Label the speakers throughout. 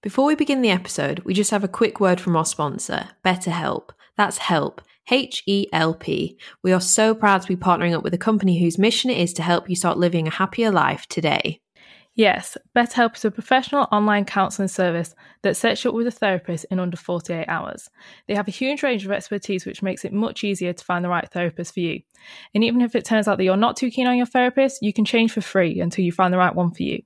Speaker 1: Before we begin the episode, we just have a quick word from our sponsor, BetterHelp. That's help, H E L P. We are so proud to be partnering up with a company whose mission it is to help you start living a happier life today.
Speaker 2: Yes, BetterHelp is a professional online counselling service that sets you up with a therapist in under 48 hours. They have a huge range of expertise, which makes it much easier to find the right therapist for you. And even if it turns out that you're not too keen on your therapist, you can change for free until you find the right one for you.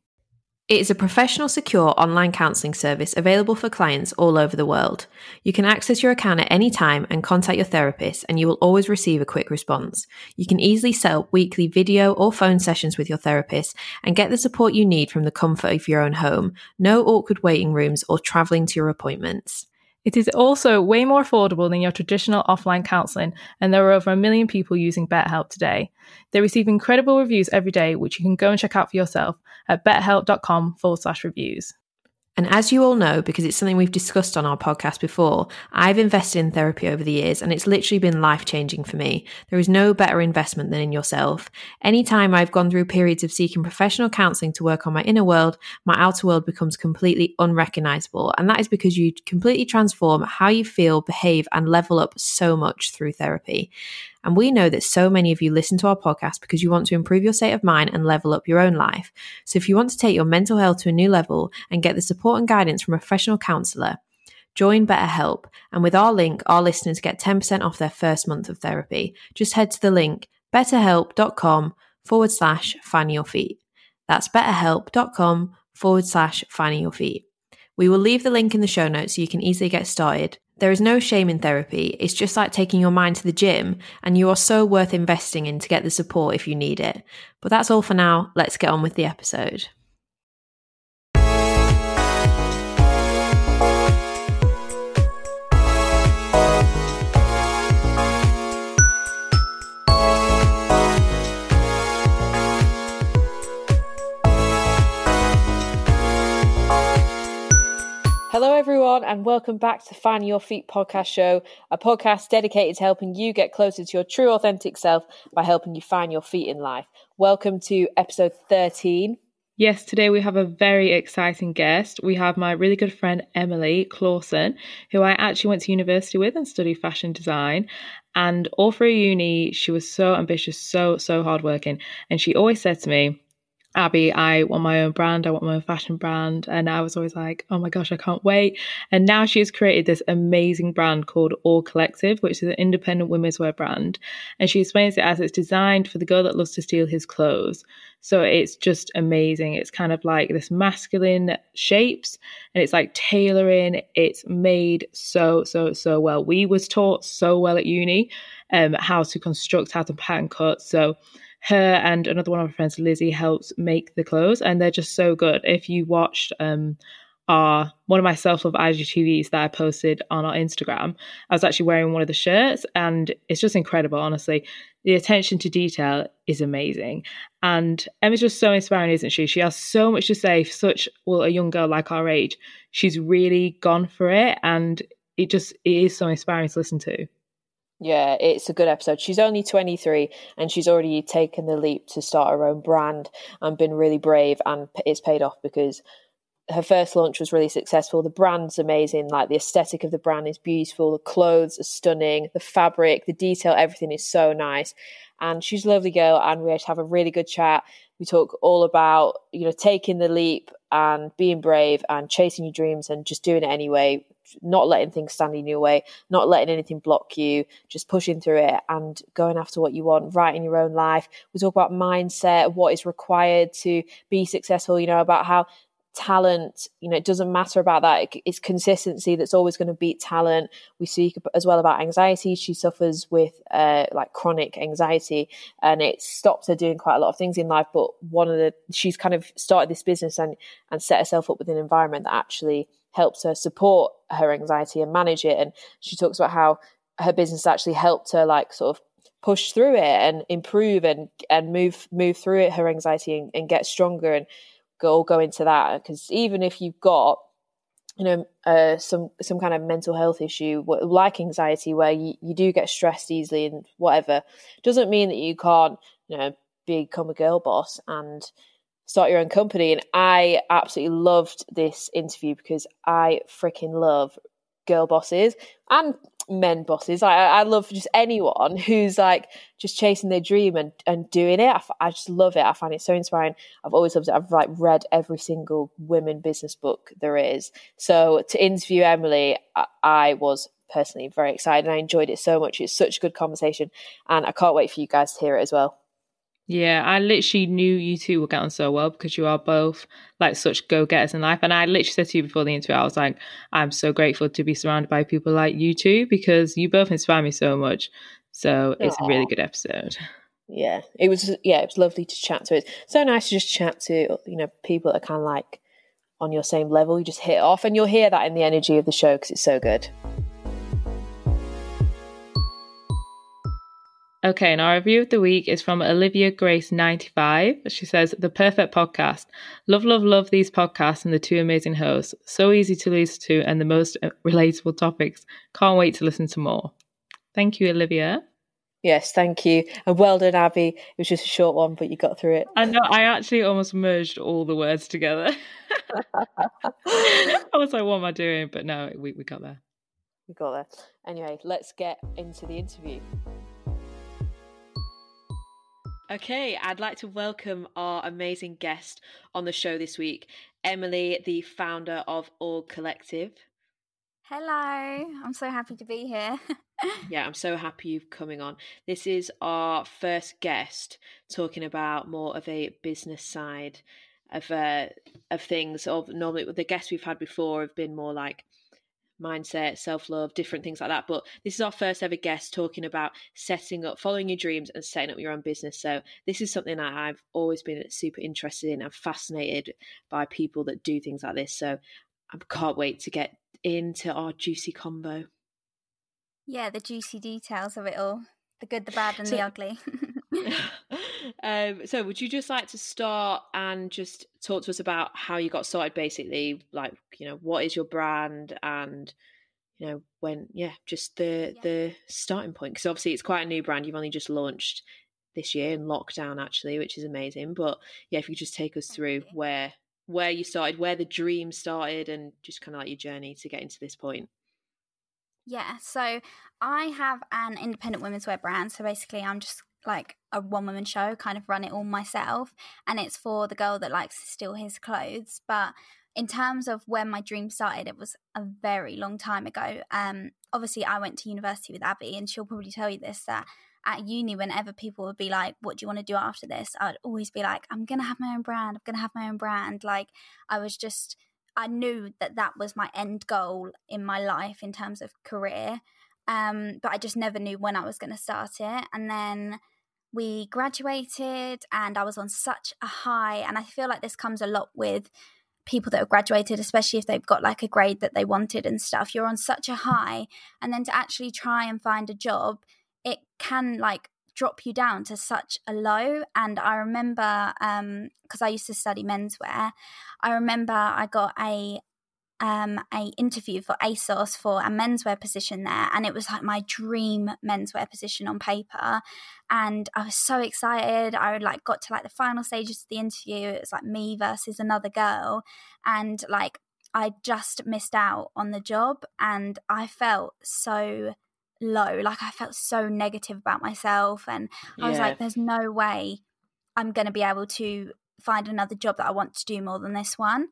Speaker 1: It is a professional, secure online counselling service available for clients all over the world. You can access your account at any time and contact your therapist, and you will always receive a quick response. You can easily set up weekly video or phone sessions with your therapist and get the support you need from the comfort of your own home. No awkward waiting rooms or travelling to your appointments.
Speaker 2: It is also way more affordable than your traditional offline counselling, and there are over a million people using BetterHelp today. They receive incredible reviews every day, which you can go and check out for yourself at betterhelp.com forward slash reviews.
Speaker 1: And as you all know, because it's something we've discussed on our podcast before, I've invested in therapy over the years and it's literally been life changing for me. There is no better investment than in yourself. Anytime I've gone through periods of seeking professional counseling to work on my inner world, my outer world becomes completely unrecognizable. And that is because you completely transform how you feel, behave, and level up so much through therapy. And we know that so many of you listen to our podcast because you want to improve your state of mind and level up your own life. So if you want to take your mental health to a new level and get the support and guidance from a professional counselor, join BetterHelp. And with our link, our listeners get 10% off their first month of therapy. Just head to the link betterhelp.com forward slash finding your feet. That's betterhelp.com forward slash finding your feet. We will leave the link in the show notes so you can easily get started. There is no shame in therapy. It's just like taking your mind to the gym, and you are so worth investing in to get the support if you need it. But that's all for now. Let's get on with the episode. Hello, everyone, and welcome back to Find Your Feet podcast show, a podcast dedicated to helping you get closer to your true, authentic self by helping you find your feet in life. Welcome to episode 13.
Speaker 2: Yes, today we have a very exciting guest. We have my really good friend Emily Clawson, who I actually went to university with and studied fashion design. And all through uni, she was so ambitious, so, so hardworking. And she always said to me, Abby, I want my own brand. I want my own fashion brand. And I was always like, oh my gosh, I can't wait. And now she has created this amazing brand called AUG Collective, which is an independent women's wear brand. And she explains it as it's designed for the girl that loves to steal his clothes. So it's just amazing. It's kind of like this masculine shapes and it's like tailoring. It's made so, so, so well. We was taught so well at uni um, how to construct, how to pattern cut. So her and another one of her friends, Lizzie, helps make the clothes, and they're just so good. If you watched um, our one of my self love IGTVs that I posted on our Instagram, I was actually wearing one of the shirts, and it's just incredible. Honestly, the attention to detail is amazing, and Emma's just so inspiring, isn't she? She has so much to say for such well a young girl like our age. She's really gone for it, and it just it is so inspiring to listen to.
Speaker 1: Yeah, it's a good episode. She's only 23 and she's already taken the leap to start her own brand and been really brave and it's paid off because her first launch was really successful. The brand's amazing. Like the aesthetic of the brand is beautiful. The clothes are stunning. The fabric, the detail, everything is so nice. And she's a lovely girl and we had to have a really good chat. We talk all about, you know, taking the leap and being brave and chasing your dreams and just doing it anyway not letting things stand in your way, not letting anything block you, just pushing through it and going after what you want, right in your own life. We talk about mindset, what is required to be successful, you know, about how talent you know it doesn't matter about that. It's consistency that's always going to beat talent. We speak as well about anxiety. She suffers with uh, like chronic anxiety and it stopped her doing quite a lot of things in life but one of the she's kind of started this business and and set herself up with an environment that actually helps her support her anxiety and manage it. And she talks about how her business actually helped her like sort of push through it and improve and and move move through it her anxiety and, and get stronger. And go go into that because even if you've got you know uh, some some kind of mental health issue like anxiety where you, you do get stressed easily and whatever doesn't mean that you can't you know become a girl boss and start your own company. And I absolutely loved this interview because I freaking love girl bosses and men bosses. I, I love just anyone who's like just chasing their dream and, and doing it. I, just love it. I find it so inspiring. I've always loved it. I've like read every single women business book there is. So to interview Emily, I, I was personally very excited and I enjoyed it so much. It's such a good conversation and I can't wait for you guys to hear it as well.
Speaker 2: Yeah, I literally knew you two were get on so well because you are both like such go getters in life. And I literally said to you before the interview, I was like, I'm so grateful to be surrounded by people like you two because you both inspire me so much. So it's Aww. a really good episode.
Speaker 1: Yeah, it was. Yeah, it was lovely to chat to. It's so nice to just chat to you know people that are kind of like on your same level. You just hit off, and you'll hear that in the energy of the show because it's so good.
Speaker 2: Okay, and our review of the week is from Olivia Grace95. She says, The perfect podcast. Love, love, love these podcasts and the two amazing hosts. So easy to listen to and the most uh, relatable topics. Can't wait to listen to more. Thank you, Olivia.
Speaker 1: Yes, thank you. And well done, Abby. It was just a short one, but you got through it.
Speaker 2: I know, I actually almost merged all the words together. I was like, what am I doing? But no, we, we got there.
Speaker 1: We got there. Anyway, let's get into the interview. Okay, I'd like to welcome our amazing guest on the show this week, Emily, the founder of AUG Collective.
Speaker 3: Hello, I'm so happy to be here.
Speaker 1: yeah, I'm so happy you've coming on. This is our first guest talking about more of a business side of uh, of things. Of normally, the guests we've had before have been more like mindset, self love, different things like that. But this is our first ever guest talking about setting up, following your dreams, and setting up your own business. So, this is something that I've always been super interested in. I'm fascinated by people that do things like this. So, I can't wait to get into our juicy combo.
Speaker 3: Yeah, the juicy details of it all the good, the bad, and so, the ugly.
Speaker 1: um, so, would you just like to start and just talk to us about how you got started? Basically, like you know, what is your brand, and you know, when yeah, just the yeah. the starting point. Because obviously, it's quite a new brand. You've only just launched this year in lockdown, actually, which is amazing. But yeah, if you could just take us through where where you started, where the dream started, and just kind of like your journey to get into this point.
Speaker 3: Yeah, so I have an independent women's wear brand. So basically, I'm just like a one woman show, kind of run it all myself. And it's for the girl that likes to steal his clothes. But in terms of when my dream started, it was a very long time ago. Um, obviously, I went to university with Abby, and she'll probably tell you this that at uni, whenever people would be like, What do you want to do after this? I'd always be like, I'm going to have my own brand. I'm going to have my own brand. Like, I was just, I knew that that was my end goal in my life in terms of career. Um, but I just never knew when I was going to start it. And then we graduated, and I was on such a high. And I feel like this comes a lot with people that have graduated, especially if they've got like a grade that they wanted and stuff. You're on such a high, and then to actually try and find a job, it can like drop you down to such a low. And I remember, because um, I used to study menswear, I remember I got a um, a interview for ASOS for a menswear position there, and it was like my dream menswear position on paper, and I was so excited. I like got to like the final stages of the interview. It was like me versus another girl, and like I just missed out on the job, and I felt so low. Like I felt so negative about myself, and I was like, "There's no way I'm going to be able to find another job that I want to do more than this one."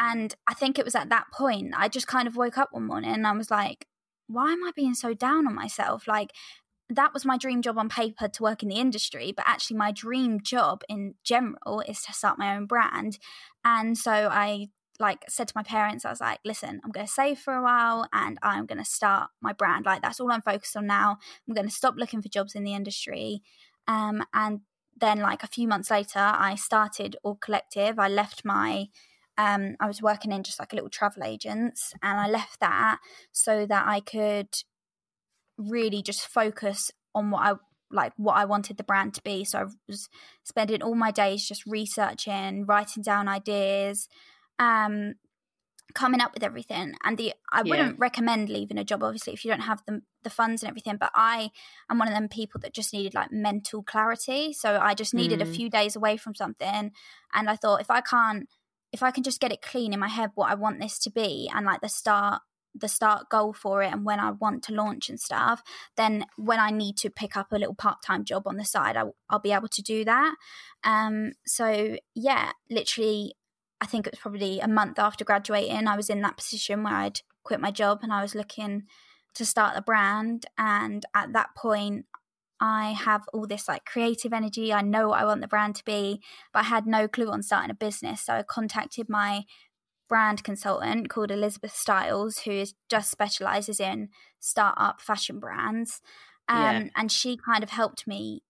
Speaker 3: And I think it was at that point I just kind of woke up one morning and I was like, why am I being so down on myself? Like, that was my dream job on paper to work in the industry, but actually, my dream job in general is to start my own brand. And so I like said to my parents, I was like, listen, I'm going to save for a while and I'm going to start my brand. Like, that's all I'm focused on now. I'm going to stop looking for jobs in the industry. Um, and then, like, a few months later, I started AUG Collective. I left my um, I was working in just like a little travel agents, and I left that so that I could really just focus on what I like what I wanted the brand to be. So I was spending all my days just researching, writing down ideas, um, coming up with everything. And the I wouldn't recommend leaving a job obviously if you don't have the the funds and everything but i am one of them people that just needed like mental clarity so i just needed mm. a few days away from something and i thought if i can't if i can just get it clean in my head what i want this to be and like the start the start goal for it and when I want to launch and stuff, then when I need to pick up a little part time job on the side, I, will be able to do that. Um, so yeah, literally, I think it was probably a month after graduating, I was in that position where I'd quit my job and I was looking to start the brand. And at that point, I have all this like creative energy. I know what I want the brand to be, but I had no clue on starting a business. So I contacted my brand consultant called Elizabeth Stiles, who is just specializes in startup fashion brands. Um, yeah. And she kind of helped me,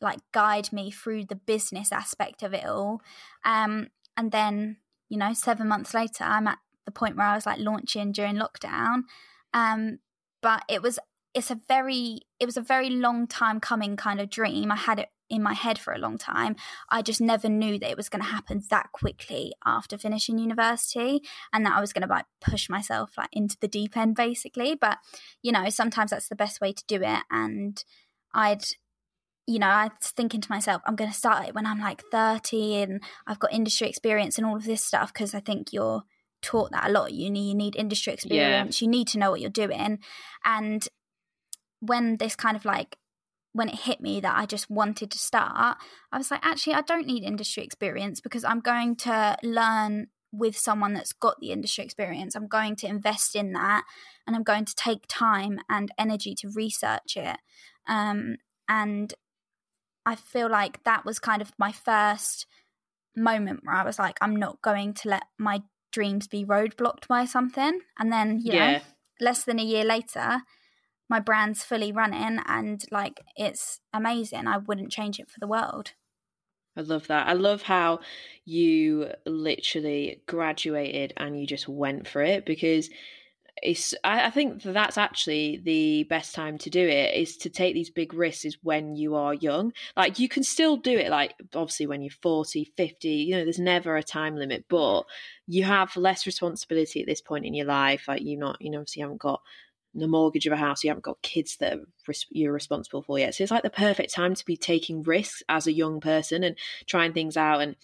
Speaker 3: like, guide me through the business aspect of it all. Um, and then, you know, seven months later, I'm at the point where I was like launching during lockdown. Um, but it was it's a very it was a very long time coming kind of dream. I had it in my head for a long time. I just never knew that it was going to happen that quickly after finishing university and that I was going to like push myself like into the deep end basically. But you know, sometimes that's the best way to do it and I'd you know, I was thinking to myself, I'm going to start it when I'm like 30 and I've got industry experience and all of this stuff because I think you're taught that a lot at uni. You need industry experience. Yeah. You need to know what you're doing. And when this kind of like when it hit me that I just wanted to start, I was like, actually, I don't need industry experience because I'm going to learn with someone that's got the industry experience. I'm going to invest in that and I'm going to take time and energy to research it. Um, and I feel like that was kind of my first moment where I was like, I'm not going to let my dreams be roadblocked by something. And then, you yeah. know, less than a year later, my brand's fully running and like it's amazing. I wouldn't change it for the world.
Speaker 1: I love that. I love how you literally graduated and you just went for it because it's I, I, think that's actually the best time to do it is to take these big risks is when you are young like you can still do it like obviously when you're 40 50 you know there's never a time limit but you have less responsibility at this point in your life like you're not you know obviously you haven't got the mortgage of a house you haven't got kids that you're responsible for yet. So it's like the perfect time to be taking risks as a young person and trying things out and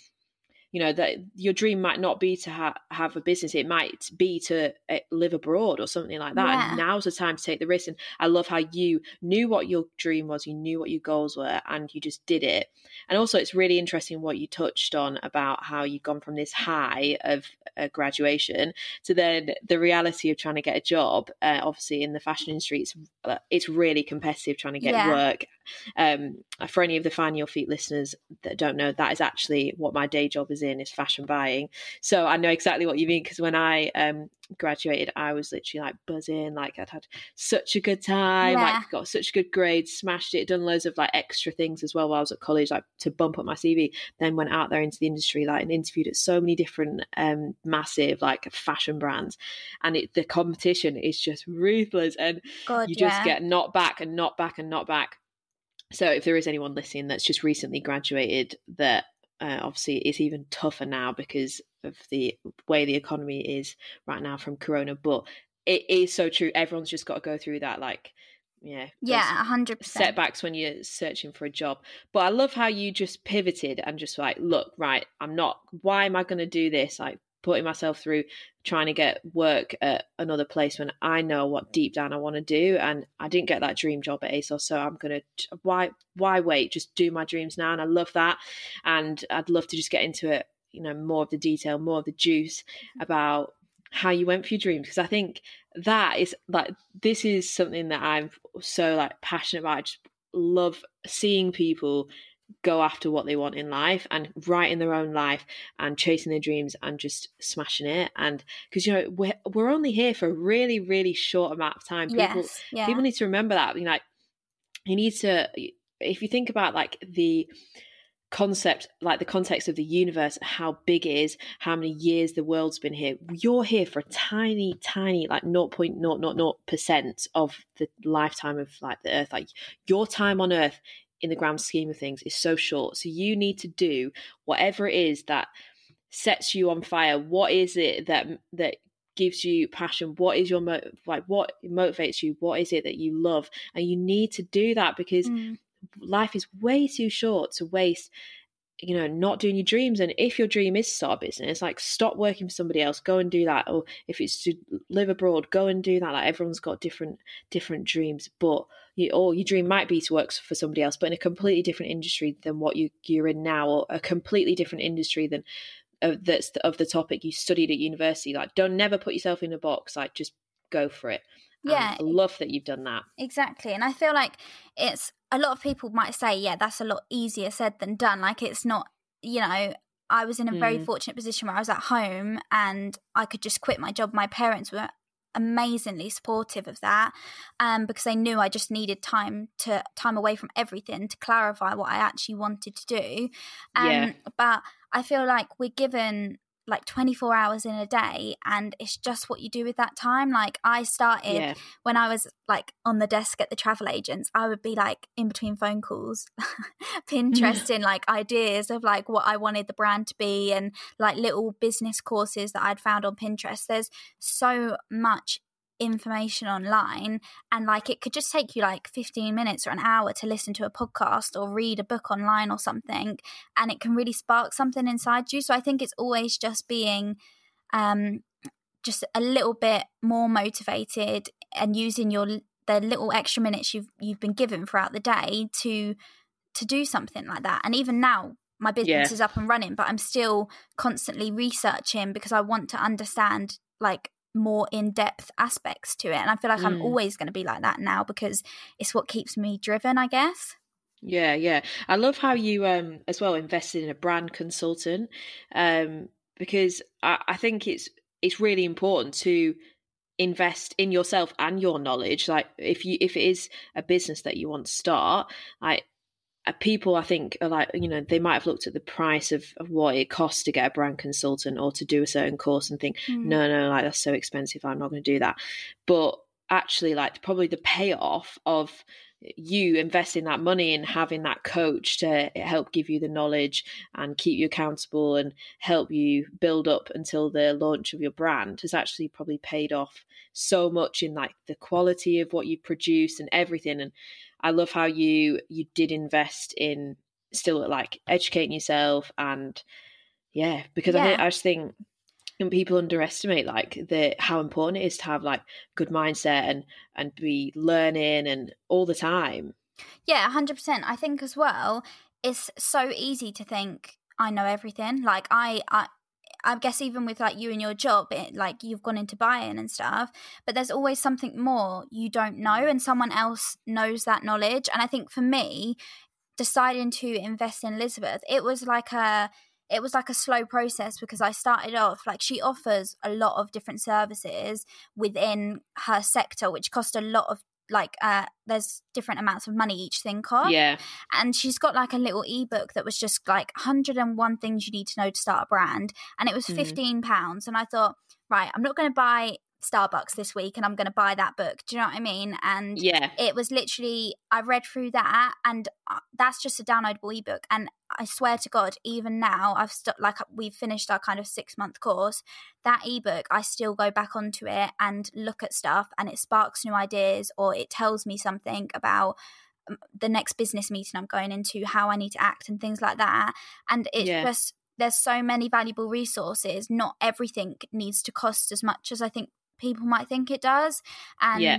Speaker 1: you know that your dream might not be to ha- have a business it might be to uh, live abroad or something like that yeah. and now's the time to take the risk and i love how you knew what your dream was you knew what your goals were and you just did it and also it's really interesting what you touched on about how you've gone from this high of uh, graduation to then the reality of trying to get a job uh, obviously in the fashion industry it's, uh, it's really competitive trying to get yeah. work um, for any of the Find Your Feet listeners that don't know, that is actually what my day job is in is fashion buying. So I know exactly what you mean because when I um, graduated, I was literally like buzzing, like I'd had such a good time, yeah. like got such good grades, smashed it, done loads of like extra things as well while I was at college, like to bump up my CV. Then went out there into the industry, like and interviewed at so many different um, massive like fashion brands, and it, the competition is just ruthless, and God, you just yeah. get knocked back and knocked back and knocked back. So if there is anyone listening that's just recently graduated, that uh, obviously it's even tougher now because of the way the economy is right now from Corona. But it is so true. Everyone's just got to go through that, like, yeah,
Speaker 3: yeah, hundred
Speaker 1: setbacks when you're searching for a job. But I love how you just pivoted and just like, look, right, I'm not. Why am I going to do this? Like, putting myself through trying to get work at another place when I know what deep down I want to do and I didn't get that dream job at ASOS so I'm going to why why wait? Just do my dreams now and I love that and I'd love to just get into it you know more of the detail more of the juice about how you went for your dreams because I think that is like this is something that I'm so like passionate about. I just love seeing people go after what they want in life and writing their own life and chasing their dreams and just smashing it. And because you know we're, we're only here for a really really short amount of time. People
Speaker 3: yes, yeah.
Speaker 1: people need to remember that you know like you need to if you think about like the concept like the context of the universe how big it is how many years the world's been here you're here for a tiny tiny like 0.000% of the lifetime of like the earth. Like your time on earth in the grand scheme of things is so short. So you need to do whatever it is that sets you on fire. What is it that that gives you passion? What is your mo- like what motivates you? What is it that you love? And you need to do that because mm. life is way too short to waste you know not doing your dreams. And if your dream is start a business like stop working for somebody else. Go and do that. Or if it's to live abroad go and do that. Like everyone's got different different dreams. But you, or your dream might be to work for somebody else but in a completely different industry than what you you're in now or a completely different industry than uh, that's the, of the topic you studied at university like don't never put yourself in a box like just go for it
Speaker 3: yeah
Speaker 1: I love that you've done that
Speaker 3: exactly and i feel like it's a lot of people might say, yeah, that's a lot easier said than done. Like it's not, you know, I was in a very mm. fortunate position where I was at home and I could just quit my job. My parents were amazingly supportive of that um, because they knew I just needed time to time away from everything to clarify what I actually wanted to do. Um, yeah. But I feel like we're given like 24 hours in a day and it's just what you do with that time like i started yeah. when i was like on the desk at the travel agents i would be like in between phone calls pinterest in like ideas of like what i wanted the brand to be and like little business courses that i'd found on pinterest there's so much information online and like it could just take you like 15 minutes or an hour to listen to a podcast or read a book online or something and it can really spark something inside you so i think it's always just being um just a little bit more motivated and using your the little extra minutes you've you've been given throughout the day to to do something like that and even now my business yeah. is up and running but i'm still constantly researching because i want to understand like more in-depth aspects to it and i feel like mm. i'm always going to be like that now because it's what keeps me driven i guess.
Speaker 1: Yeah yeah. I love how you um as well invested in a brand consultant um because i, I think it's it's really important to invest in yourself and your knowledge. Like if you if it is a business that you want to start like people I think are like you know they might have looked at the price of, of what it costs to get a brand consultant or to do a certain course and think mm. no no like that's so expensive I'm not going to do that but actually like probably the payoff of you investing that money and having that coach to help give you the knowledge and keep you accountable and help you build up until the launch of your brand has actually probably paid off so much in like the quality of what you produce and everything and I love how you you did invest in still like educating yourself and yeah, because yeah. I I just think and people underestimate like the how important it is to have like good mindset and and be learning and all the time.
Speaker 3: Yeah, hundred percent. I think as well, it's so easy to think I know everything. Like I, I I guess even with like you and your job, it, like you've gone into buying and stuff, but there's always something more you don't know, and someone else knows that knowledge. And I think for me, deciding to invest in Elizabeth, it was like a it was like a slow process because I started off like she offers a lot of different services within her sector, which cost a lot of like uh there's different amounts of money each thing costs.
Speaker 1: Yeah.
Speaker 3: And she's got like a little ebook that was just like 101 things you need to know to start a brand. And it was mm. 15 pounds. Mm. And I thought, right, I'm not going to buy Starbucks this week and I'm going to buy that book. Do you know what I mean? And
Speaker 1: yeah,
Speaker 3: it was literally, I read through that and uh, that's just a downloadable ebook. And I swear to God, even now, I've st- like we've finished our kind of six month course. That ebook, I still go back onto it and look at stuff and it sparks new ideas or it tells me something about um, the next business meeting I'm going into, how I need to act and things like that. And it's yeah. just, there's so many valuable resources. Not everything needs to cost as much as I think people might think it does. And yeah.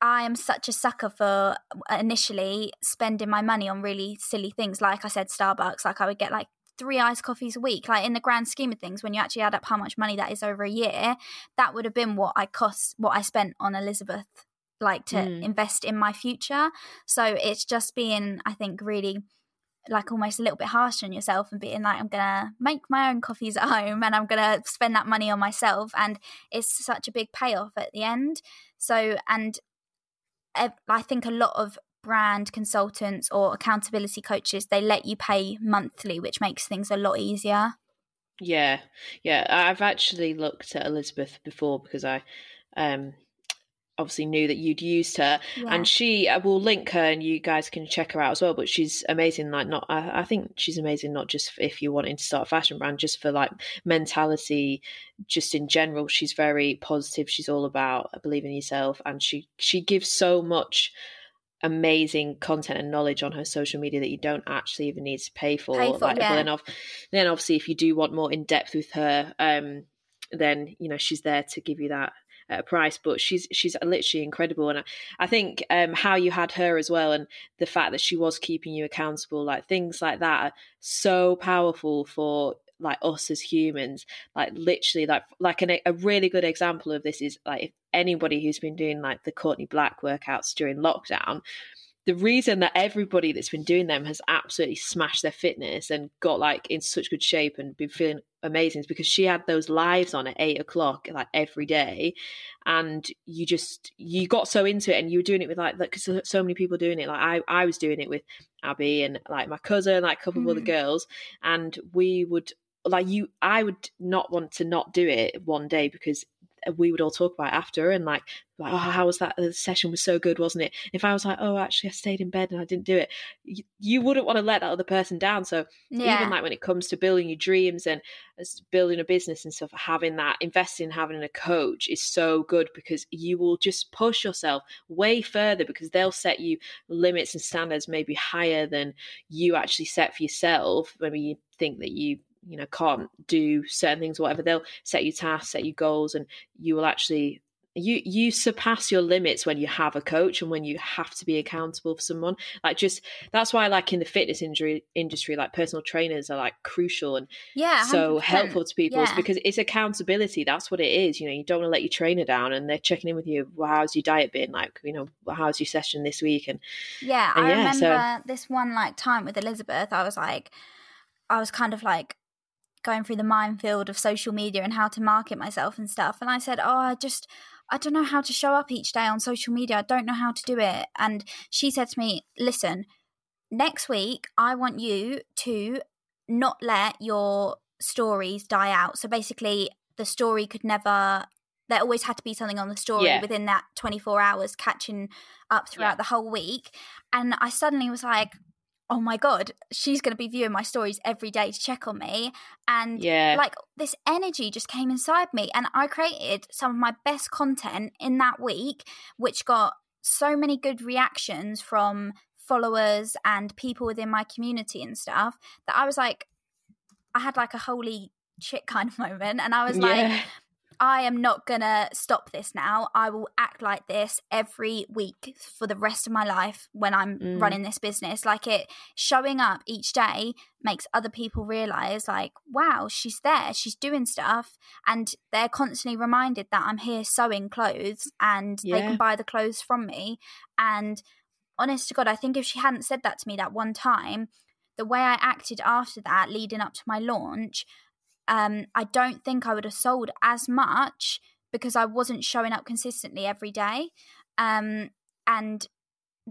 Speaker 3: I am such a sucker for uh, initially spending my money on really silly things. Like I said, Starbucks, like I would get like three iced coffees a week. Like in the grand scheme of things, when you actually add up how much money that is over a year, that would have been what I cost, what I spent on Elizabeth, like to mm. invest in my future. So it's just being, I think, really like almost a little bit harsh on yourself and being like i'm gonna make my own coffees at home and i'm gonna spend that money on myself. And it's such a big payoff at the end. So and i think a lot of brand consultants or accountability coaches they let you pay monthly which makes things a lot easier.
Speaker 1: Yeah. Yeah. I've actually looked at elizabeth before because i um obviously knew that you'd used her
Speaker 3: Yeah.
Speaker 1: and she I will link her and you guys can check her out as well but she's amazing like not I, I think she's amazing not just if you're wanting to start a fashion brand just for like mentality just in general she's very positive she's all about believing in yourself and she she gives so much amazing content and knowledge on her social media that you don't actually even need to pay for.
Speaker 3: Pay for,
Speaker 1: like,
Speaker 3: yeah.
Speaker 1: Then, then obviously, if you do want more in depth with her, um, then you know she's there to give you that a price. But she's she's literally incredible, and I, I think um, how you had her as well, and the fact that she was keeping you accountable, like things like that, are so powerful for like us as humans like literally like like an, a really good example of this is like if anybody who's been doing like the courtney black workouts during lockdown the reason that everybody that's been doing them has absolutely smashed their fitness and got like in such good shape and been feeling amazing is because she had those lives on at eight o'clock like every day and you just you got so into it and you were doing it with like like so, many people doing it like i i was doing it with abby and like my cousin like a couple of other
Speaker 3: Mhm.
Speaker 1: girls and we would like you i would not want to not do it one day because we would all talk about after and like like oh how was that? The session was so good wasn't it? If i was like oh actually i stayed in bed and i didn't do it you, you wouldn't want to let that other person down. So
Speaker 3: yeah.
Speaker 1: even like when it comes to building your dreams and uh, building a business and stuff having that investing in having a coach is so good because you will just push yourself way further because they'll set you limits and standards maybe higher than you actually set for yourself. Maybe you think that you you know can't do certain things or whatever they'll set you tasks set you goals and you will actually you you surpass your limits when you have a coach and when you have to be accountable for someone like just that's why like in the fitness industry industry like personal trainers are like crucial and
Speaker 3: yeah,
Speaker 1: so
Speaker 3: 100%.
Speaker 1: helpful to people
Speaker 3: Yeah.
Speaker 1: because it's accountability that's what it is you know you don't want to let your trainer down and they're checking in with you well, how's your diet been like you know how's your session this week and
Speaker 3: Yeah,
Speaker 1: And
Speaker 3: I
Speaker 1: yeah,
Speaker 3: remember
Speaker 1: so-
Speaker 3: this one like time with Elizabeth. I was like, I was kind of like going through the minefield of social media and how to market myself and stuff. And I said, Oh, I just, I don't know how to show up each day on social media. I don't know how to do it. And she said to me, Listen, next week, I want you to not let your stories die out. So basically, the story could never. There always had to be something on the story
Speaker 1: Yeah.
Speaker 3: within that 24 hours, catching up throughout
Speaker 1: Yeah.
Speaker 3: the whole week. And I suddenly was like, oh my God, she's going to be viewing my stories every day to check on me. And
Speaker 1: yeah
Speaker 3: like this energy just came inside me. And I created some of my best content in that week, which got so many good reactions from followers and people within my community and stuff that I was like, I had like a holy shit kind of moment. And I was like,
Speaker 1: yeah
Speaker 3: I am not gonna stop this now. I will act like this every week for the rest of my life when I'm
Speaker 1: Mm.
Speaker 3: running this business. Like it showing up each day makes other people realize, like, wow, she's there, she's doing stuff, and they're constantly reminded that I'm here sewing clothes and they can buy the clothes from me. And honest to God, I think if she hadn't said that to me that one time, the way I acted after that, leading up to my launch, um, I don't think I would have sold as much because I wasn't showing up consistently every day. Um, and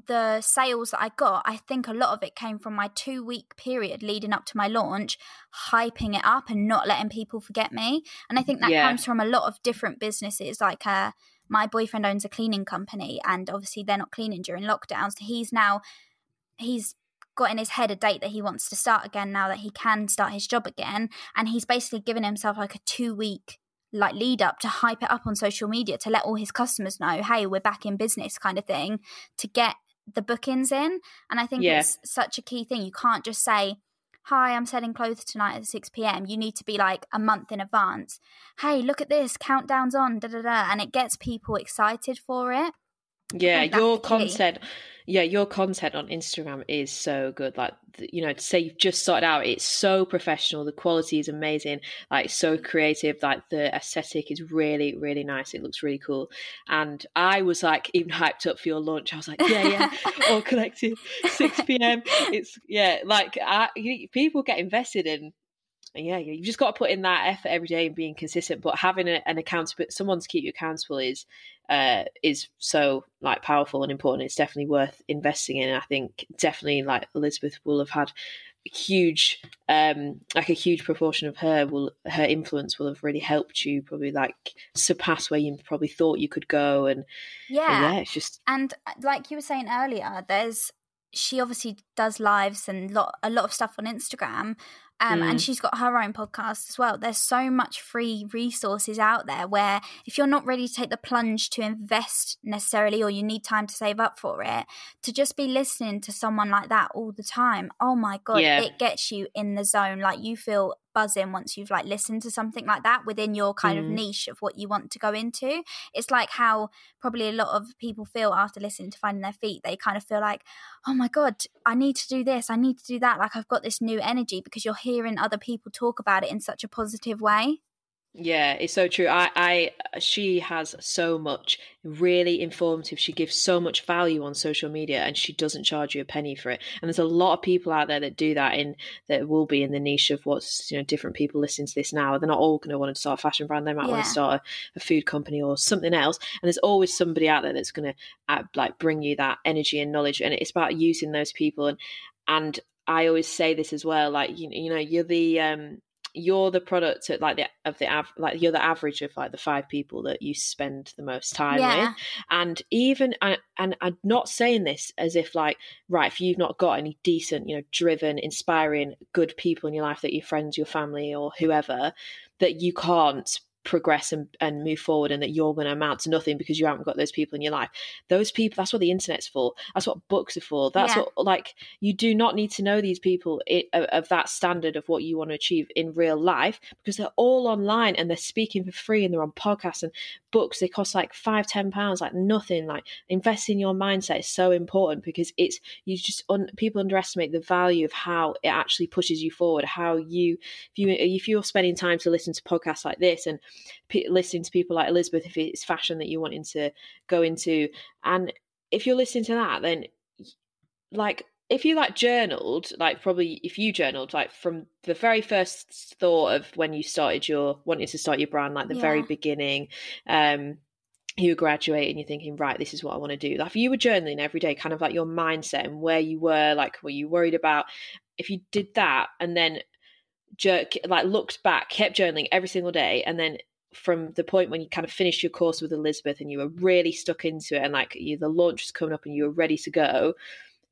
Speaker 3: the sales that I got, I think a lot of it came from my two week period leading up to my launch, hyping it up and not letting people forget me. And I think that
Speaker 1: Yeah.
Speaker 3: comes from a lot of different businesses. Like uh, my boyfriend owns a cleaning company, and obviously they're not cleaning during lockdowns. So he's now he's got in his head a date that he wants to start again now that he can start his job again and he's basically given himself like a two week like lead up to hype it up on social media to let all his customers know hey we're back in business kind of thing to get the bookings in. And i think
Speaker 1: Yeah.
Speaker 3: it's such a key thing. You can't just say hi i'm selling clothes tonight at 6pm you need to be like a month in advance. Hey look at this countdowns on da da da and it gets people excited for it
Speaker 1: yeah your
Speaker 3: key.
Speaker 1: content yeah your content on instagram is so good. Like you know to say you've just started out it's so professional. The quality is amazing. Like so creative. Like the aesthetic is really really nice. It looks really cool. And i was like even hyped up for your launch. I was like yeah yeah AUG collective 6 p.m it's yeah like I, people get invested in yeah, you just got to put in that effort every day and being consistent. But having a, an accountable, someone to keep you accountable is uh, is so like powerful and important. It's definitely worth investing in. And I think definitely like Elizabeth will have had huge um like a huge proportion of her will her influence will have really helped you probably like surpass where you probably thought you could go and
Speaker 3: yeah,
Speaker 1: yeah it's just
Speaker 3: and uh, like you were saying earlier there's she obviously does lives and lot a lot of stuff on Instagram um,
Speaker 1: Mm.
Speaker 3: and she's got her own podcast as well. There's so much free resources out there where if you're not ready to take the plunge to invest necessarily, or you need time to save up for it, to just be listening to someone like that all the time, oh my god,
Speaker 1: Yeah.
Speaker 3: it gets you in the zone. Like you feel buzzing once you've like listened to something like that within your kind of
Speaker 1: Mm.
Speaker 3: niche of what you want to go into. It's like how probably a lot of people feel after listening to Finding Their Feet. They kind of feel like, oh my God, I need to do this, I need to do that. Like I've got this new energy because you're hearing other people talk about it in such a positive way.
Speaker 1: Yeah, it's so true. I, I, she has so much really informative. She gives so much value on social media, and she doesn't charge you a penny for it. And there's a lot of people out there that do that in that will be in the niche of what's you know different people listening to this now. They're not all going to want to start a fashion brand. They might want to start a, a food company or something else. And there's always somebody out there that's going to uh, like bring you that energy and knowledge. And it's about using those people. And and I always say this as well. Like you, you know, you're the um you're the product at like the of the av- like you're the average of like the five people that you spend the most time
Speaker 3: Yeah.
Speaker 1: with and even and, and i'm not saying this as if like right if you've not got any decent you know driven inspiring good people in your life that your friends your family or whoever that you can't progress and, and move forward and that you're going to amount to nothing because you haven't got those people in your life. Those people that's what the internet's for. That's what books are for. That's
Speaker 3: Yeah.
Speaker 1: what like you do not need to know these people i of, of that standard of what you want to achieve in real life because they're all online and they're speaking for free and they're on podcasts and books they cost like five ten pounds like nothing. Like investing in your mindset is so important because it's you just un, people underestimate the value of how it actually pushes you forward how you if you if you're spending time to listen to podcasts like this and p- listening to people like elizabeth if it's fashion that you're wanting to go into. And if you're listening to that then like if you like journaled like probably if you journaled like from the very first thought of when you started your wanting to start your brand like the very beginning um you graduate and you're thinking right this is what i want to do. Like if you were journaling every day kind of like your mindset and where you were like were you worried about if you did that and then jerk like looked back kept journaling every single day and then from the point when you kind of finished your course with elizabeth and you were really stuck into it and like you, the launch was coming up and you were ready to go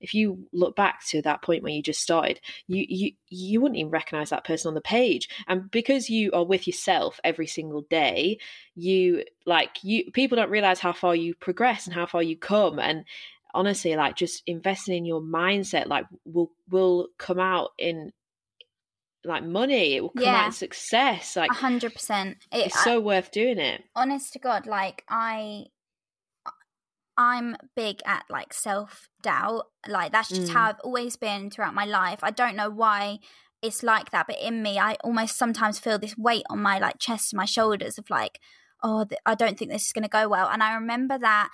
Speaker 1: if you look back to that point when you just started you you you wouldn't even recognize that person on the page. And because you are with yourself every single day you like you people don't realize how far you progress and how far you come. And honestly like just investing in your mindset like will will come out in like money it will come
Speaker 3: Yeah.
Speaker 1: out in success like
Speaker 3: A hundred percent. It-
Speaker 1: it's so worth doing it
Speaker 3: honest to god like i i'm big at like self doubt like that's just
Speaker 1: Mm.
Speaker 3: how i've always been throughout my life i don't know why it's like that but in me i almost sometimes feel this weight on my like chest and my shoulders of like oh th- i don't think this is going to go well and i remember that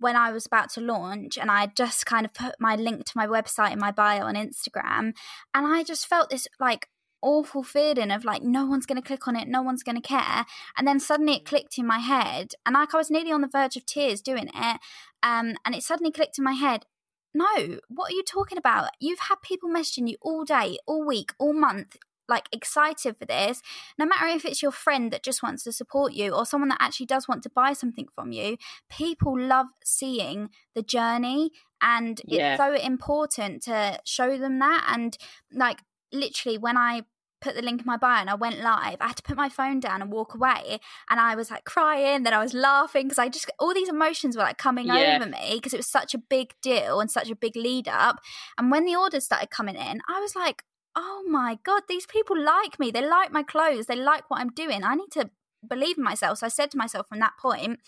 Speaker 3: when I was about to launch, and I just kind of put my link to my website in my bio on Instagram, and I just felt this like awful feeling of like no one's going to click on it, no one's going to care, and then suddenly it clicked in my head, and like I was nearly on the verge of tears doing it, um, and it suddenly clicked in my head. No, what are you talking about? You've had people messaging you all day, all week, all month, like excited for this. No matter if it's your friend that just wants to support you or someone that actually does want to buy something from you, people love seeing the journey and
Speaker 1: Yeah.
Speaker 3: it's so important to show them that and like literally when I put the link in my bio and I went live, I had to put my phone down and walk away and I was like crying, then I was laughing because I just all these emotions were like coming
Speaker 1: Yeah.
Speaker 3: over me because it was such a big deal and such a big lead up. And when the orders started coming in, I was like, oh my god, these people like me. They like my clothes. They like what I'm doing. I need to believe in myself. So I said to myself from that point,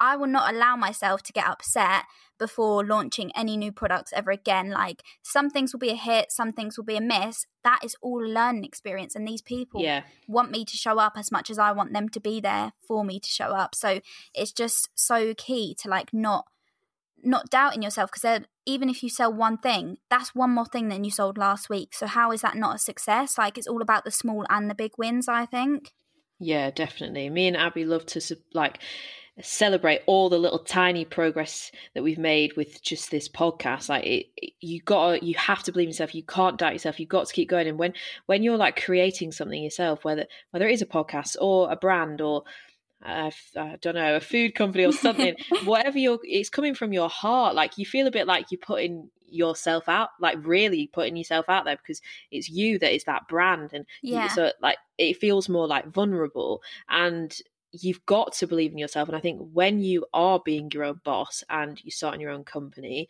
Speaker 3: I will not allow myself to get upset before launching any new products ever again. Like some things will be a hit, some things will be a miss. That is all a learning experience. And these people
Speaker 1: yeah
Speaker 3: want me to show up as much as I want them to be there for me to show up. So it's just so key to like not not doubting yourself because even if you sell one thing, that's one more thing than you sold last week. So how is that not a success? Like it's all about the small and the big wins, I think.
Speaker 1: Yeah, definitely. Me and Abby love to like celebrate all the little tiny progress that we've made with just this podcast like it, you got you have to believe in yourself you can't doubt yourself you've got to keep going and when when you're like creating something yourself whether whether it is a podcast or a brand or uh, I don't know, a food company or something, whatever you're, it's coming from your heart. Like you feel a bit like you're putting yourself out, like really putting yourself out there because it's you that is that brand. And yeah. so like it feels more like vulnerable. And you've got to believe in yourself. And I think when you are being your own boss and you start in your own company,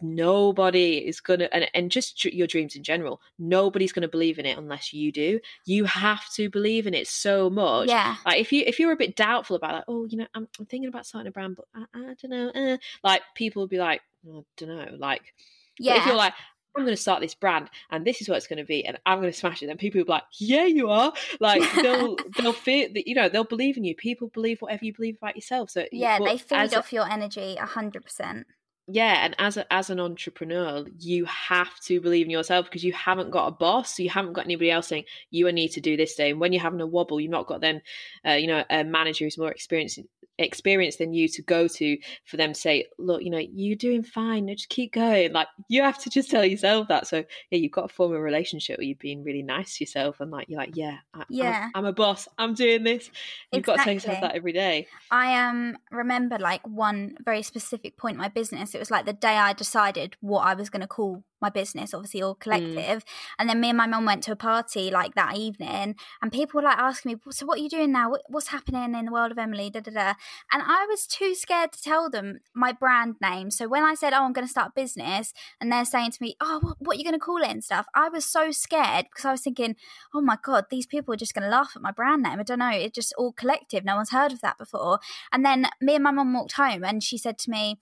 Speaker 1: nobody is gonna and, and just your dreams in general nobody's gonna believe in it unless you do you have to believe in it so much
Speaker 3: yeah
Speaker 1: like if you if you're a bit doubtful about like oh you know i'm, I'm thinking about starting a brand but i, I don't know uh, like people will be like oh, i don't know like yeah if you're like I'm going to start this brand and this is what it's going to be and I'm going to smash it. And people will be like, yeah, you are. Like they'll, they'll feel that, you know, they'll believe in you. People believe whatever you believe about yourself. So
Speaker 3: yeah, they feed off your energy a hundred percent.
Speaker 1: Yeah. And as a, as an entrepreneur, you have to believe in yourself because you haven't got a boss. So you haven't got anybody else saying you need to do this day. And when you're having a wobble, you've not got them, uh, you know, a manager who's more experienced experience than you to go to for them to say, look, you know, you're doing fine. Just keep going. Like you have to just tell yourself that. So yeah, you've got to form a relationship where you're being really nice to yourself and like you're like, yeah, I, yeah, I'm, I'm, a boss. I'm doing this. You've exactly. got to tell yourself that every day.
Speaker 3: I um remember like one very specific point in my business. It was like the day I decided what I was going to call my business, obviously AUG mm. collective. Mm. And then me and my mum went to a party like that evening, and people were like asking me, "So what are you doing now? what's happening in the world of Emily?" Da da da. And I was too scared to tell them my brand name. So when I said, "Oh, I'm going to start a business," and they're saying to me, "Oh, what, what are you going to call it?" and stuff, I was so scared because I was thinking, "Oh my god, these people are just going to laugh at my brand name." I don't know. It's just AUG Collective. No one's heard of that before. And then me and my mum walked home, and she said to me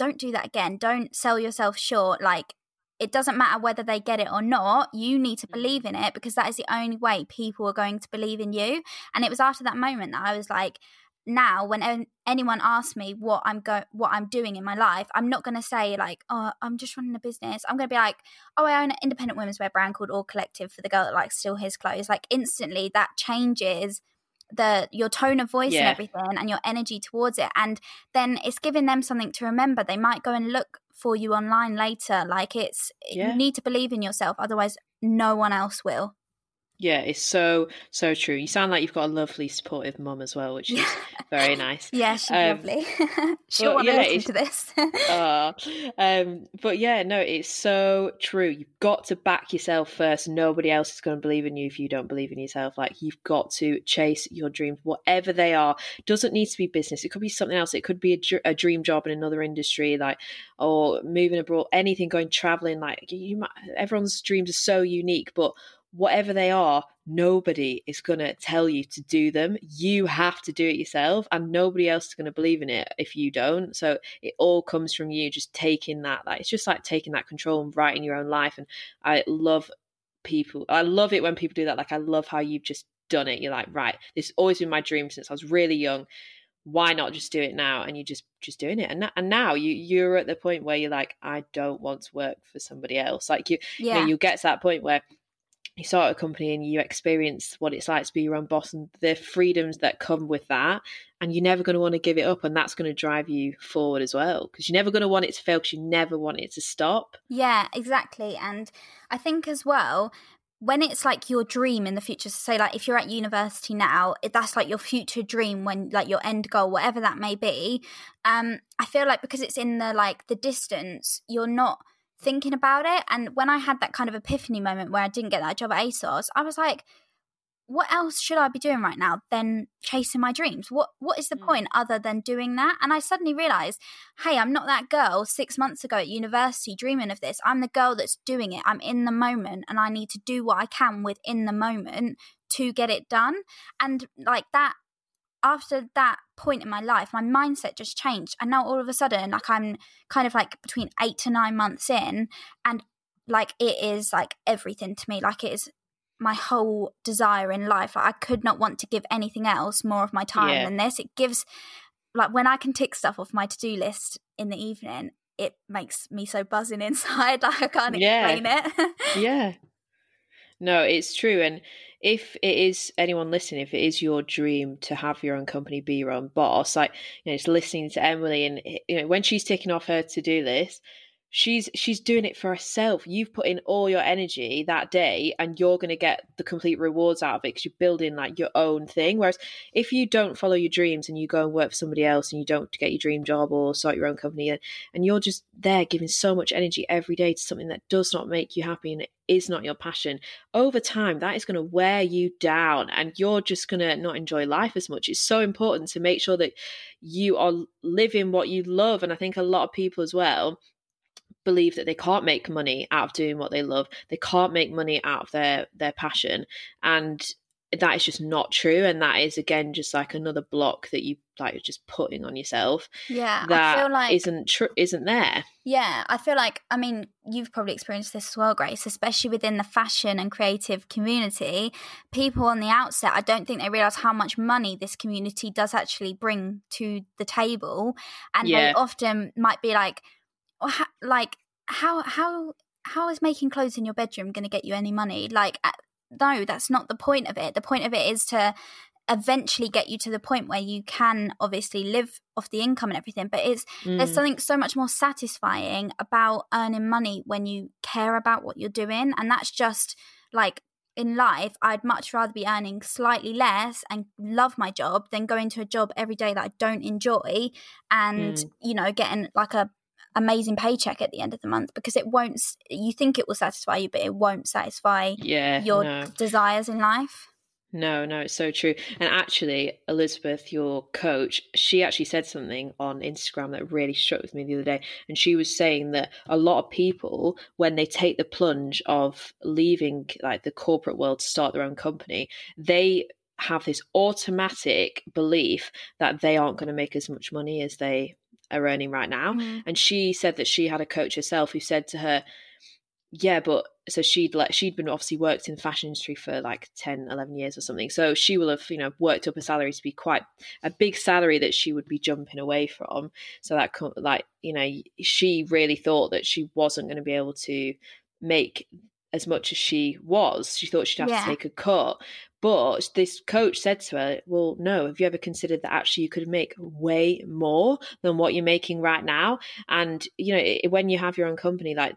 Speaker 3: don't do that again. Don't sell yourself short. Like it doesn't matter whether they get it or not you need to mm. believe in it because that is the only way people are going to believe in you and it was after that moment that i was like now when anyone asks me what i'm go what i'm doing in my life i'm not going to say like oh i'm just running a business i'm going to be like oh i own an independent women's wear brand called AUG Collective for the girl that likes steal his clothes like instantly that changes the your tone of voice yeah. and everything and your energy towards it and then it's giving them something to remember they might go and look for you online later. Like it's yeah. you need to believe in yourself, otherwise no one else will.
Speaker 1: Yeah, it's so so true. You sound like you've got a lovely, supportive mum as well, which is very nice.
Speaker 3: yeah, she's um, lovely. She'll want yeah, to listen to this.
Speaker 1: uh, um, but yeah, no, it's so true. You've got to back yourself first. Nobody else is going to believe in you if you don't believe in yourself. Like you've got to chase your dreams, whatever they are. Doesn't need to be business. It could be something else. It could be a, a dream job in another industry, like or moving abroad. Anything, going traveling. Like you, might, everyone's dreams are so unique, but whatever they are, nobody is going to tell you to do them. You have to do it yourself, and nobody else is going to believe in it if you don't. So it all comes from you just taking that. Like it's just like taking that control and writing your own life. And I love people. I love it when people do that. Like I love how you've just done it. You're like, right, this has always been my dream since I was really young. Why not just do it now? And you just just doing it. And and now you you're at the point where you're like, I don't want to work for somebody else. Like you, yeah. you know, you get to that point where you start a company and you experience what it's like to be your own boss and the freedoms that come with that and you're never going to want to give it up and that's going to drive you forward as well because you're never going to want it to fail because you never want it to stop.
Speaker 3: Yeah exactly and i think as well when it's like your dream in the future so say like if you're at university now that's like your future dream when like your end goal whatever that may be um i feel like because it's in the like the distance you're not thinking about it. And when I had that kind of epiphany moment where I didn't get that job at ASOS, I was like, what else should I be doing right now than chasing my dreams? What what is the mm. point other than doing that? And I suddenly realized, hey, I'm not that girl 6 months ago at university dreaming of this. I'm the girl that's doing it. I'm in the moment and I need to do what I can within the moment to get it done. And like that after that point in my life, my mindset just changed. And now all of a sudden, like I'm kind of like between eight to nine months in, and like it is like everything to me. Like it is my whole desire in life. Like I could not want to give anything else more of my time yeah. than this. It gives like when I can tick stuff off my to do list in the evening, it makes me so buzzing inside. Like I can't
Speaker 1: yeah.
Speaker 3: explain it.
Speaker 1: yeah. No, it's true. And if it is anyone listening, if it is your dream to have your own company, be your own boss, like you know, just listening to Emily and eh, you know, when she's taking off her to do list, she's she's doing it for herself. You've put in all your energy that day and you're going to get the complete rewards out of it because you're building like your own thing. Whereas if you don't follow your dreams and you go and work for somebody else and you don't get your dream job or start your own company and, you're just there giving so much energy every day to something that does not make you happy and is not your passion over time that is going to wear you down and you're just going to not enjoy life as much. It's so important to make sure that you are living what you love. And i think a lot of people as well believe that they can't make money out of doing what they love. They can't make money out of their their passion, and that is just not true. And that is again just like another block that you like you're just putting on yourself.
Speaker 3: Yeah,
Speaker 1: that
Speaker 3: I feel like
Speaker 1: isn't true. Isn't there?
Speaker 3: Yeah, I feel like I mean you've probably experienced this as well, Grace, especially within the fashion and creative community. People on the outset, I don't think they realize how much money this community does actually bring to the table, and
Speaker 1: Yeah.
Speaker 3: they often might be like, "Well, ha- like how how how is making clothes in your bedroom going to get you any money? Like, uh, no, that's not the point of it. The point of it is to eventually get you to the point where you can obviously live off the income and everything but it's there's
Speaker 1: Mm.
Speaker 3: something so much more satisfying about earning money when you care about what you're doing and that's just like in life i'd much rather be earning slightly less and love my job than going to a job every day that i don't enjoy and
Speaker 1: Mm.
Speaker 3: you know getting like a amazing paycheck at the end of the month because it won't you think it will satisfy you but it won't satisfy
Speaker 1: Yeah.
Speaker 3: your
Speaker 1: no.
Speaker 3: desires in life
Speaker 1: No, no, it's so true. And actually, Elizabeth, your coach, she actually said something on Instagram that really struck with me the other day. And she was saying that a lot of people, when they take the plunge of leaving like the corporate world to start their own company, they have this automatic belief that they aren't going to make as much money as they are earning right now.
Speaker 3: Mm.
Speaker 1: And she said that she had a coach herself who said to her, yeah, but so she'd like she'd been obviously worked in the fashion industry for like 10, 11 years or something. So she will have, you know, worked up a salary to be quite a big salary that she would be jumping away from. So that like, you know, she really thought that she wasn't going to be able to make as much as she was. She thought she'd have
Speaker 3: Yeah.
Speaker 1: to take a cut. But this coach said to her, Well, no, have you ever considered that actually you could make way more than what you're making right now? And, you know, it, when you have your own company, like,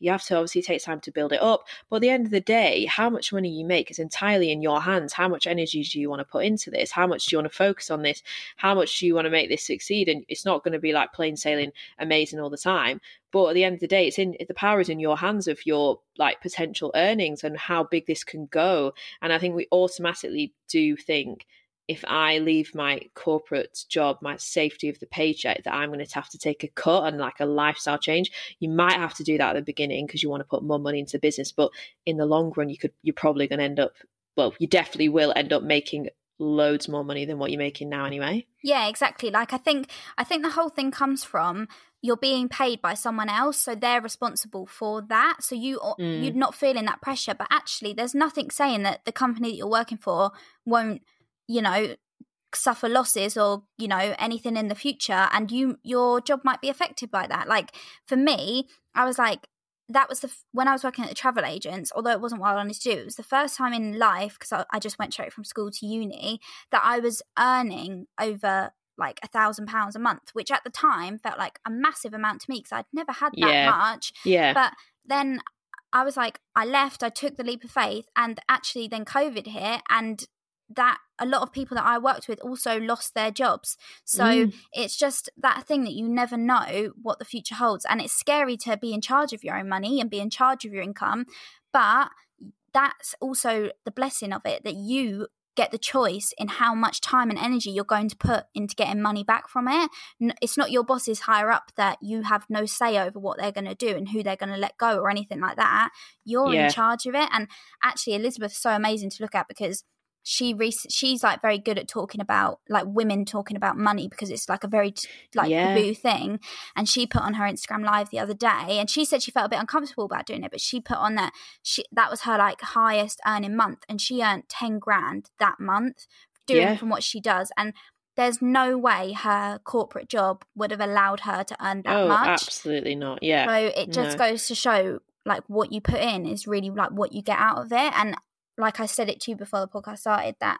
Speaker 1: you have to obviously take time to build it up. But at the end of the day, how much money you make is entirely in your hands. How much energy do you want to put into this? How much do you want to focus on this? How much do you want to make this succeed? And it's not going to be like plain sailing amazing all the time. But at the end of the day, it's in the power is in your hands of your like potential earnings and how big this can go. And I think we automatically do think if I leave my corporate job, my safety of the paycheck, that I'm going to have to take a cut and like a lifestyle change. You might have to do that at the beginning because you want to put more money into the business, but in the long run, you could you're probably going to end up. Well, you definitely will end up making loads more money than what you're making now anyway.
Speaker 3: Yeah, exactly. Like I think I think the whole thing comes from you're being paid by someone else, so they're responsible for that. So you
Speaker 1: Mm.
Speaker 3: you're not feeling that pressure, but actually there's nothing saying that the company that you're working for won't, you know, suffer losses or, you know, anything in the future and you your job might be affected by that. Like for me, I was like that was the f- when I was working at the travel agents. Although it wasn't what I wanted to do, it was the first time in life because I, I just went straight from school to uni that I was earning over like a thousand pounds a month, which at the time felt like a massive amount to me because I'd never had that
Speaker 1: Yeah.
Speaker 3: much.
Speaker 1: Yeah.
Speaker 3: But then I was like, I left, I took the leap of faith, and actually then COVID hit, and that a lot of people that I worked with also lost their jobs. So
Speaker 1: Mm.
Speaker 3: it's just that thing that you never know what the future holds. And it's scary to be in charge of your own money and be in charge of your income. But that's also the blessing of it that you get the choice in how much time and energy you're going to put into getting money back from it. It's not your bosses higher up that you have no say over what they're going to do and who they're going to let go or anything like that. You're
Speaker 1: Yeah.
Speaker 3: in charge of it. And actually, Elizabeth's so amazing to look at because she rec- she's like very good at talking about like women talking about money because it's like a very like
Speaker 1: Yeah.
Speaker 3: taboo thing and she put on her instagram live the other day and she said she felt a bit uncomfortable about doing it but she put on that she that was her like highest earning month and she earned 10 grand that month doing
Speaker 1: Yeah.
Speaker 3: from what she does and there's no way her corporate job would have allowed her to earn that
Speaker 1: oh,
Speaker 3: much
Speaker 1: absolutely not. Yeah.
Speaker 3: so it just
Speaker 1: No.
Speaker 3: goes to show like what you put in is really like what you get out of it and like I said it to you before the podcast started that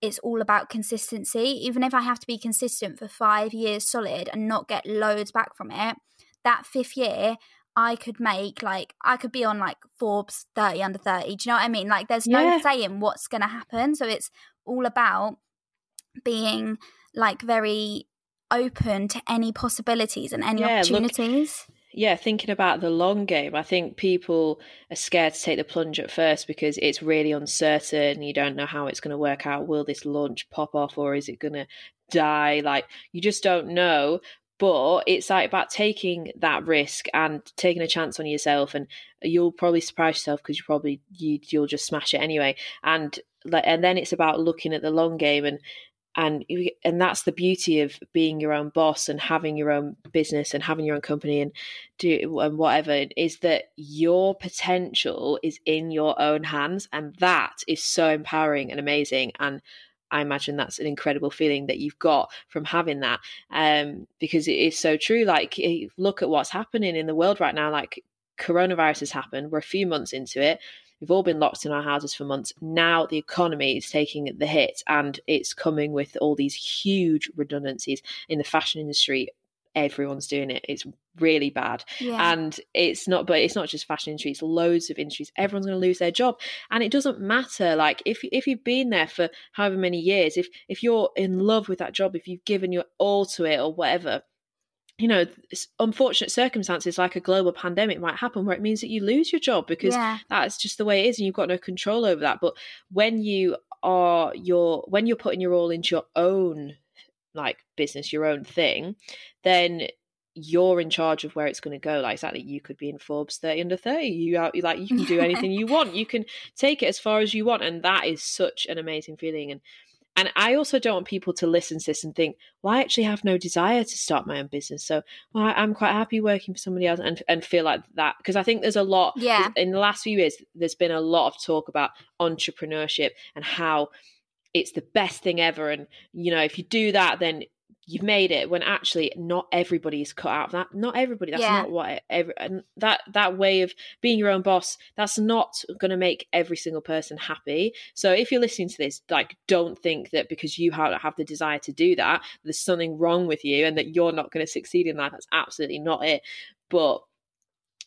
Speaker 3: it's all about consistency. Even if I have to be consistent for 5 years solid and not get loads back from it that fifth year I could make like I could be on like Forbes 30 under 30 do you know what I mean? Like there's no
Speaker 1: Yeah.
Speaker 3: saying what's going to happen. So it's all about being like very open to any possibilities and any
Speaker 1: Yeah, look-
Speaker 3: opportunities
Speaker 1: yeah, thinking about the long game, I think people are scared to take the plunge at first because it's really uncertain. You don't know how it's going to work out. Will this launch pop off or is it going to die? Like, you just don't know. But it's like about taking that risk and taking a chance on yourself, and you'll probably surprise yourself because you probably you you'll just smash it anyway. And like, and then it's about looking at the long game and and and that's the beauty of being your own boss and having your own business and having your own company and do and whatever is that your potential is in your own hands and that is so empowering and amazing and I imagine that's an incredible feeling that you've got from having that um because it is so true. Like eh, look at what's happening in the world right now like coronavirus has happened we're a few months into it We've all been locked in our houses for months. Now the economy is taking the hit and it's coming with all these huge redundancies in the fashion industry. Everyone's doing it. It's really bad.
Speaker 3: yeah
Speaker 1: And it's not, but it's not just fashion industry, it's loads of industries. Everyone's going to lose their job. And it doesn't matter. Like if, if you've been there for however many years, if, if you're in love with that job, if you've given your all to it or whatever, you know, unfortunate circumstances like a global pandemic might happen where it means that you lose your job because
Speaker 3: yeah.
Speaker 1: that's just the way it is and you've got no control over that. But when you are your when you're putting your all into your own like business your own thing then you're in charge of where it's going to go. Like exactly you could be in forbes 30 under 30 you are like you can do anything you want. You can take it as far as you want and that is such an amazing feeling. And and I also don't want people to listen to this and think, well, I actually have no desire to start my own business. So well, I'm quite happy working for somebody else and, and feel like that. Because I think there's a lot,
Speaker 3: Yeah.
Speaker 1: in the last few years, there's been a lot of talk about entrepreneurship and how it's the best thing ever. And, you know, if you do that, then you've made it when actually not everybody is cut out of that. Not everybody that's
Speaker 3: Yeah.
Speaker 1: not what every and that that way of being your own boss that's not going to make every single person happy. So if you're listening to this like don't think that because you have, have the desire to do that there's something wrong with you and that you're not going to succeed in life. That's absolutely not it. But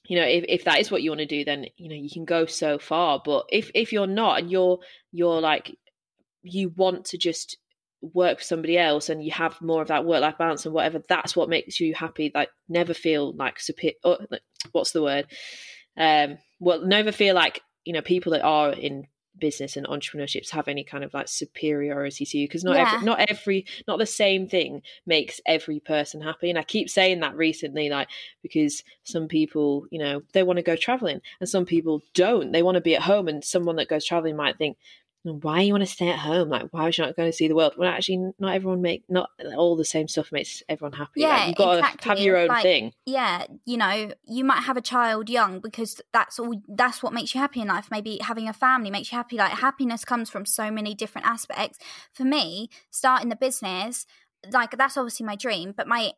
Speaker 1: you know if, if that is what you want to do then you know you can go so far. But if if you're not and you're you're like you want to just work for somebody else and you have more of that work life balance and whatever that's what makes you happy like never feel like superior oh, like, what's the word um well never feel like you know people that are in business and entrepreneurships have any kind of like superiority to you because not
Speaker 3: Yeah.
Speaker 1: every not every not the same thing makes every person happy and i keep saying that recently like because some people you know they want to go traveling and some people don't they want to be at home and someone that goes traveling might think why you want to stay at home like why is you not going to see the world well actually not everyone make not all the same stuff makes everyone happy
Speaker 3: Yeah,
Speaker 1: like, you've got to
Speaker 3: exactly.
Speaker 1: have your own
Speaker 3: Like,
Speaker 1: thing
Speaker 3: yeah, you know, you might have a child young because that's all that's what makes you happy in life. Maybe having a family makes you happy. Like happiness comes from so many different aspects. For me, starting the business, like that's obviously my dream, but my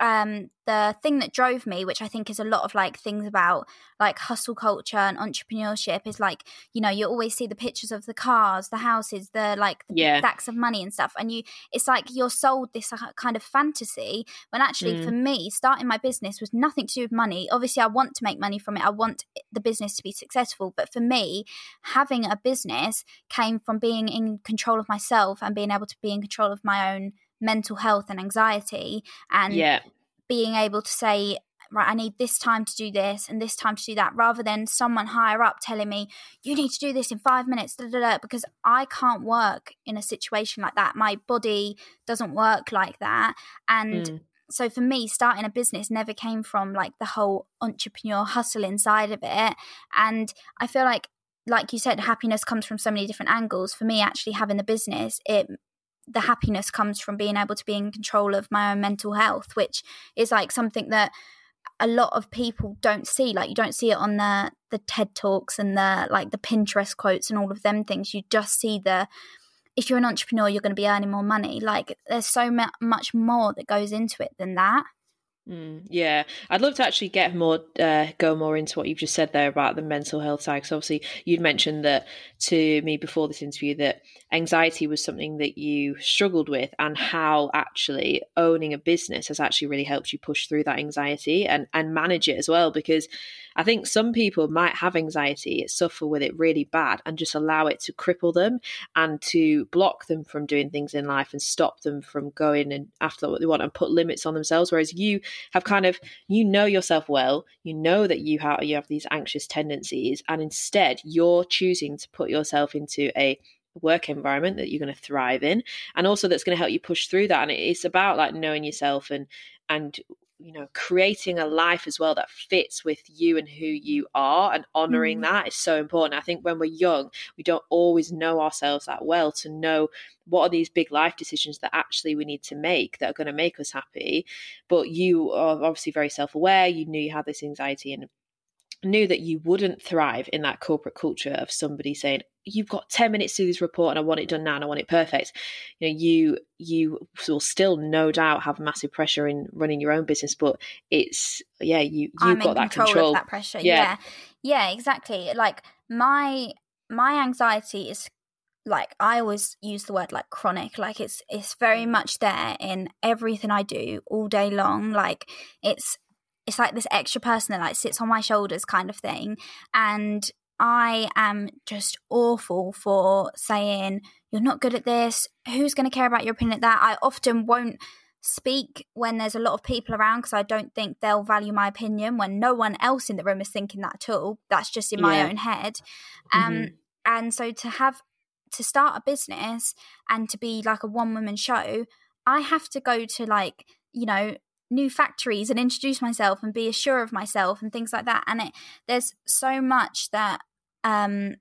Speaker 3: um the thing that drove me which i think is a lot of like things about like hustle culture and entrepreneurship is like you know you always see the pictures of the cars the houses the like the
Speaker 1: Yeah.
Speaker 3: stacks of money and stuff and you it's like you're sold this uh, kind of fantasy when actually
Speaker 1: Mm.
Speaker 3: for me starting my business was nothing to do with money obviously i want to make money from it i want the business to be successful but for me having a business came from being in control of myself and being able to be in control of my own mental health and anxiety and
Speaker 1: yeah.
Speaker 3: being able to say right i need this time to do this and this time to do that rather than someone higher up telling me you need to do this in five minutes da, da, da, because i can't work in a situation like that. My body doesn't work like that. And
Speaker 1: Mm.
Speaker 3: so for me starting a business never came from like the whole entrepreneur hustle inside of it. And i feel like like you said happiness comes from so many different angles. For me actually having the business it the happiness comes from being able to be in control of my own mental health which is like something that a lot of people don't see. Like you don't see it on the the ted talks and the like the pinterest quotes and all of them things. You just see the if you're an entrepreneur you're going to be earning more money. Like there's so mu- much more that goes into it than that
Speaker 1: Mm, yeah, I'd love to actually get more, uh, go more into what you've just said there about the mental health side. Because obviously, you'd mentioned that to me before this interview that anxiety was something that you struggled with, and how actually owning a business has actually really helped you push through that anxiety and and manage it as well. Because I think some people might have anxiety, suffer with it really bad, and just allow it to cripple them and to block them from doing things in life and stop them from going and after what they want and put limits on themselves. Whereas you have kind of you know yourself well, you know that you have you have these anxious tendencies, and instead you're choosing to put yourself into a work environment that you're going to thrive in and also that's going to help you push through that and it's about like knowing yourself and and you know creating a life as well that fits with you and who you are and honoring mm. that is so important i think when we're young we don't always know ourselves that well to know what are these big life decisions that actually we need to make that are going to make us happy but you are obviously very self-aware you knew you had this anxiety and knew that you wouldn't thrive in that corporate culture of somebody saying you've got 10 minutes to do this report and I want it done now and I want it perfect. You know, you you will still no doubt have massive pressure in running your own business, but it's yeah, you you've got that control, control.
Speaker 3: that pressure. Yeah. yeah. Yeah, exactly. Like my my anxiety is like I always use the word like chronic. Like it's it's very much there in everything I do all day long. Like it's it's like this extra person that like sits on my shoulders kind of thing and I am just awful for saying, you're not good at this. Who's going to care about your opinion at that? I often won't speak when there's a lot of people around because I don't think they'll value my opinion when no one else in the room is thinking that at all. That's just in my yeah. own head. Um, mm-hmm. And so to have to start a business and to be like a one woman show, I have to go to like, you know, new factories and introduce myself and be assured of myself and things like that. And it there's so much that um,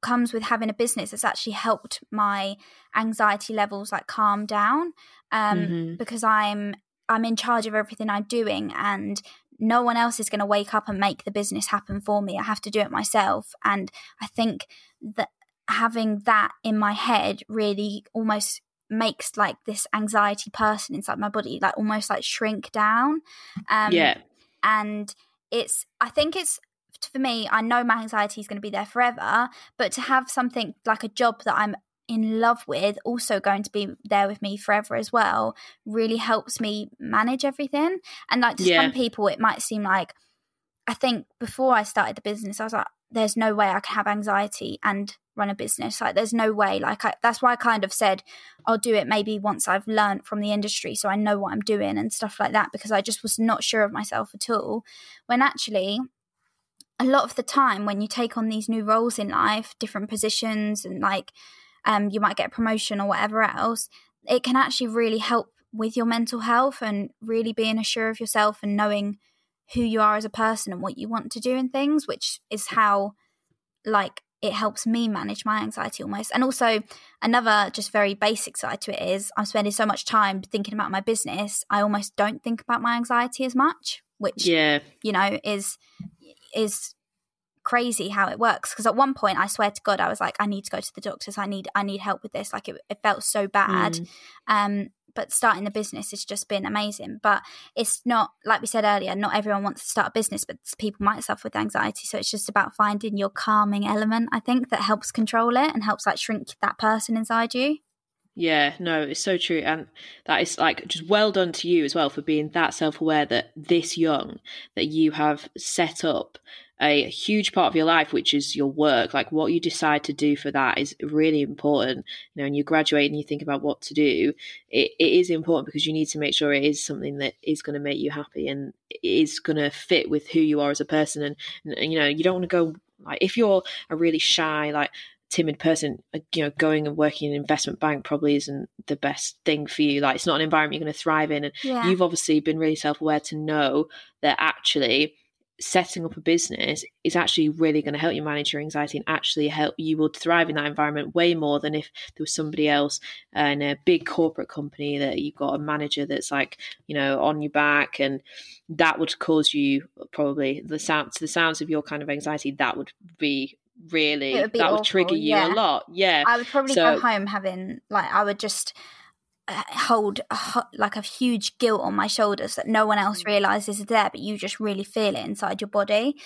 Speaker 3: comes with having a business that's actually helped my anxiety levels like calm down um, mm-hmm. because I'm I'm in charge of everything I'm doing and no one else is going to wake up and make the business happen for me. I have to do it myself and I think that having that in my head really almost makes like this anxiety person inside my body like almost like shrink down
Speaker 1: um yeah
Speaker 3: and it's i think it's for me, I know my anxiety is going to be there forever, but to have something like a job that I'm in love with also going to be there with me forever as well really helps me manage everything. And like to yeah. some people, it might seem like I think before I started the business, I was like, there's no way I can have anxiety and run a business. Like, there's no way. Like, I, that's why I kind of said I'll do it maybe once I've learned from the industry so I know what I'm doing and stuff like that because I just was not sure of myself at all. When actually, a lot of the time when you take on these new roles in life, different positions, and like um, you might get a promotion or whatever else, it can actually really help with your mental health and really being assured of yourself and knowing who you are as a person and what you want to do and things, which is how like it helps me manage my anxiety almost. And also another just very basic side to it is I'm spending so much time thinking about my business, I almost don't think about my anxiety as much, which yeah, you know, is is crazy how it works because at one point i swear to god i was like i need to go to the doctors. I need i need help with this. Like it, it felt so bad. Mm. um but starting the business has just been amazing. But it's not like we said earlier not everyone wants to start a business but people might suffer with anxiety. So it's just about finding your calming element i think that helps control it and helps like shrink that person inside you
Speaker 1: yeah, no, it's so true. And that is like just well done to you as well for being that self aware that this young, that you have set up a huge part of your life, which is your work. Like what you decide to do for that is really important. You know, when you graduate and you think about what to do, it, it is important because you need to make sure it is something that is going to make you happy and is going to fit with who you are as a person. And, and you know, you don't want to go like if you're a really shy, like timid person, uh, you know, going and working in an investment bank probably isn't the best thing for you. Like, it's not an environment you're going to thrive in. And yeah. you've obviously been really self aware to know that actually setting up a business is actually really going to help you manage your anxiety and actually help you would thrive in that environment way more than if there was somebody else in a big corporate company that you've got a manager that's like you know on your back and that would cause you probably the sounds the sounds of your kind of anxiety that would be really that awful, would trigger you yeah. a lot yeah
Speaker 3: i would probably so, go home having like i would just uh, hold a, like a huge guilt on my shoulders that no one else mm. realizes is there, but you just really feel it inside your body.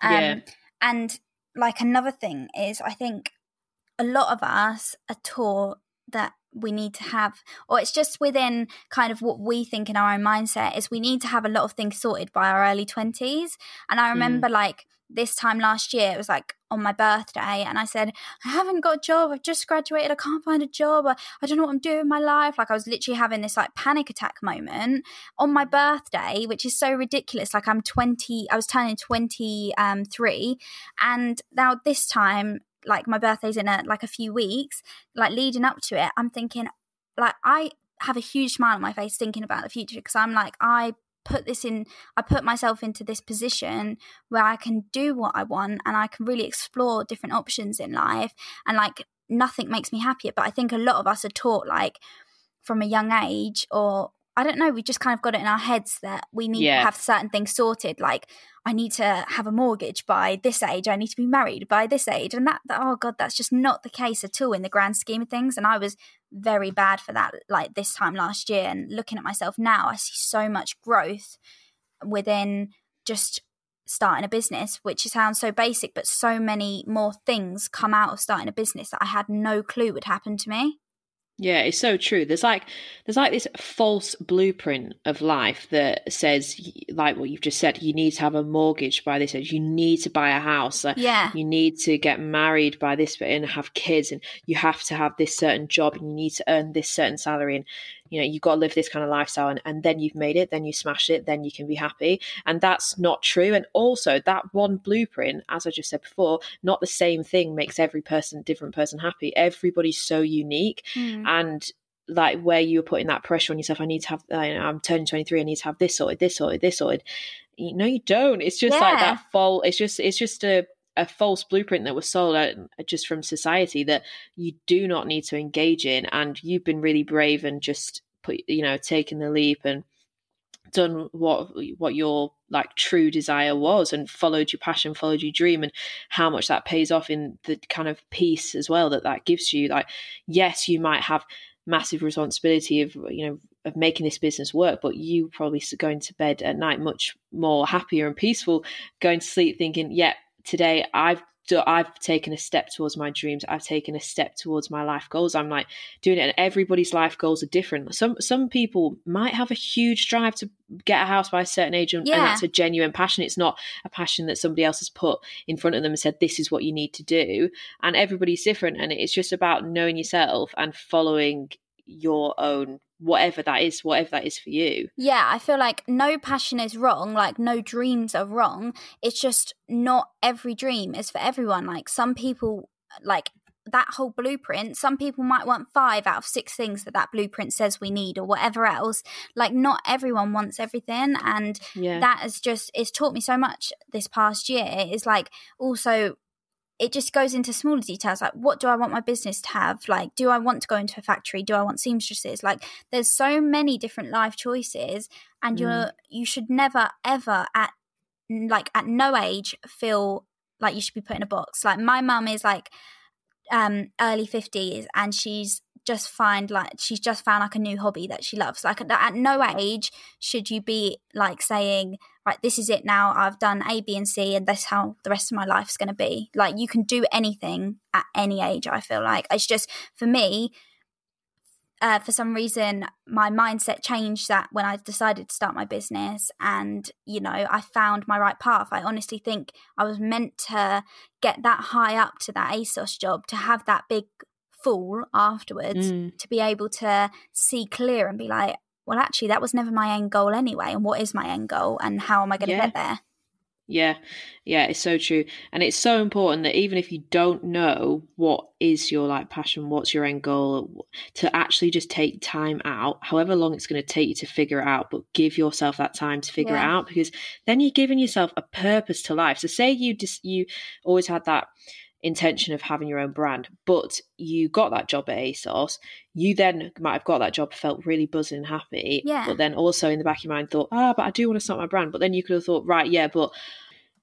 Speaker 3: Um, yeah. And like another thing is, I think a lot of us are taught that we need to have or it's just within kind of what we think in our own mindset is we need to have a lot of things sorted by our early 20s and i remember mm. like this time last year it was like on my birthday and i said i haven't got a job. I've just graduated. I can't find a job. I, I don't know what i'm doing in my life. Like i was literally having this like panic attack moment on my birthday which is so ridiculous. Like i'm 20 i was turning 23 um, and now this time like my birthday's in a like a few weeks like leading up to it i'm thinking like i have a huge smile on my face thinking about the future because i'm like i put this in i put myself into this position where i can do what i want and i can really explore different options in life and like nothing makes me happier but i think a lot of us are taught like from a young age or I don't know, we just kind of got it in our heads that we need yeah. to have certain things sorted. Like, I need to have a mortgage by this age, I need to be married by this age. And that, that, oh God, that's just not the case at all in the grand scheme of things. And I was very bad for that, like this time last year. And looking at myself now, I see so much growth within just starting a business, which sounds so basic, but so many more things come out of starting a business that I had no clue would happen to me.
Speaker 1: Yeah, it's so true. There's like there's like this false blueprint of life that says like what you've just said, you need to have a mortgage by this age, you need to buy a house, uh,
Speaker 3: yeah.
Speaker 1: you need to get married by this but and have kids and you have to have this certain job and you need to earn this certain salary and you know you've got to live this kind of lifestyle and, and then you've made it then you smash it then you can be happy. And that's not true. And also that one blueprint as i just said before not the same thing makes every person different person happy. Everybody's so unique mm. and like where you're putting that pressure on yourself i need to have you know, i'm turning 23 i need to have this sorted this sorted this sorted. No you don't. It's just yeah. like that fall it's just it's just a a false blueprint that was sold out uh, just from society that you do not need to engage in and you've been really brave and just put you know taken the leap and done what what your like true desire was and followed your passion followed your dream and how much that pays off in the kind of peace as well that that gives you. Like yes you might have massive responsibility of you know of making this business work but you probably going to bed at night much more happier and peaceful going to sleep thinking yeah today I've I've taken a step towards my dreams. I've taken a step towards my life goals. I'm like doing it, and everybody's life goals are different. Some some people might have a huge drive to get a house by a certain age, and, yeah. and that's a genuine passion. It's not a passion that somebody else has put in front of them and said, "This is what you need to do." And everybody's different, and it's just about knowing yourself and following your own whatever that is, whatever that is for you.
Speaker 3: Yeah, I feel like no passion is wrong, like no dreams are wrong. It's just not every dream is for everyone. Like some people, like that whole blueprint, some people might want five out of six things that that blueprint says we need or whatever else. Like not everyone wants everything. And yeah. that has just, it's taught me so much this past year. Is like also it just goes into smaller details like what do I want my business to have? Like, do I want to go into a factory? Do I want seamstresses? Like, there's so many different life choices, and mm. you're you should never ever at like at no age feel like you should be put in a box. Like my mum is like um early 50s and she's just find like she's just found like a new hobby that she loves like at no age should you be like saying right this is it now. I've done a b and c and that's how the rest of my life's going to be. Like you can do anything at any age i feel like. It's just for me uh, for some reason my mindset changed that when i decided to start my business and you know i found my right path. I honestly think i was meant to get that high up to that asos job to have that big fall afterwards mm. to be able to see clear and be like, well, actually, that was never my end goal anyway. And what is my end goal and how am I going to yeah. get there?
Speaker 1: Yeah, yeah, it's so true. And it's so important that even if you don't know what is your like passion, what's your end goal, to actually just take time out, however long it's going to take you to figure it out, but give yourself that time to figure yeah. it out because then you're giving yourself a purpose to life. So say you just you always had that intention of having your own brand, but you got that job at ASOS, you then might have got that job, felt really buzzing and happy,
Speaker 3: yeah.
Speaker 1: but then also in the back of your mind thought, ah, oh, but I do want to start my brand. But then you could have thought, right, yeah, but,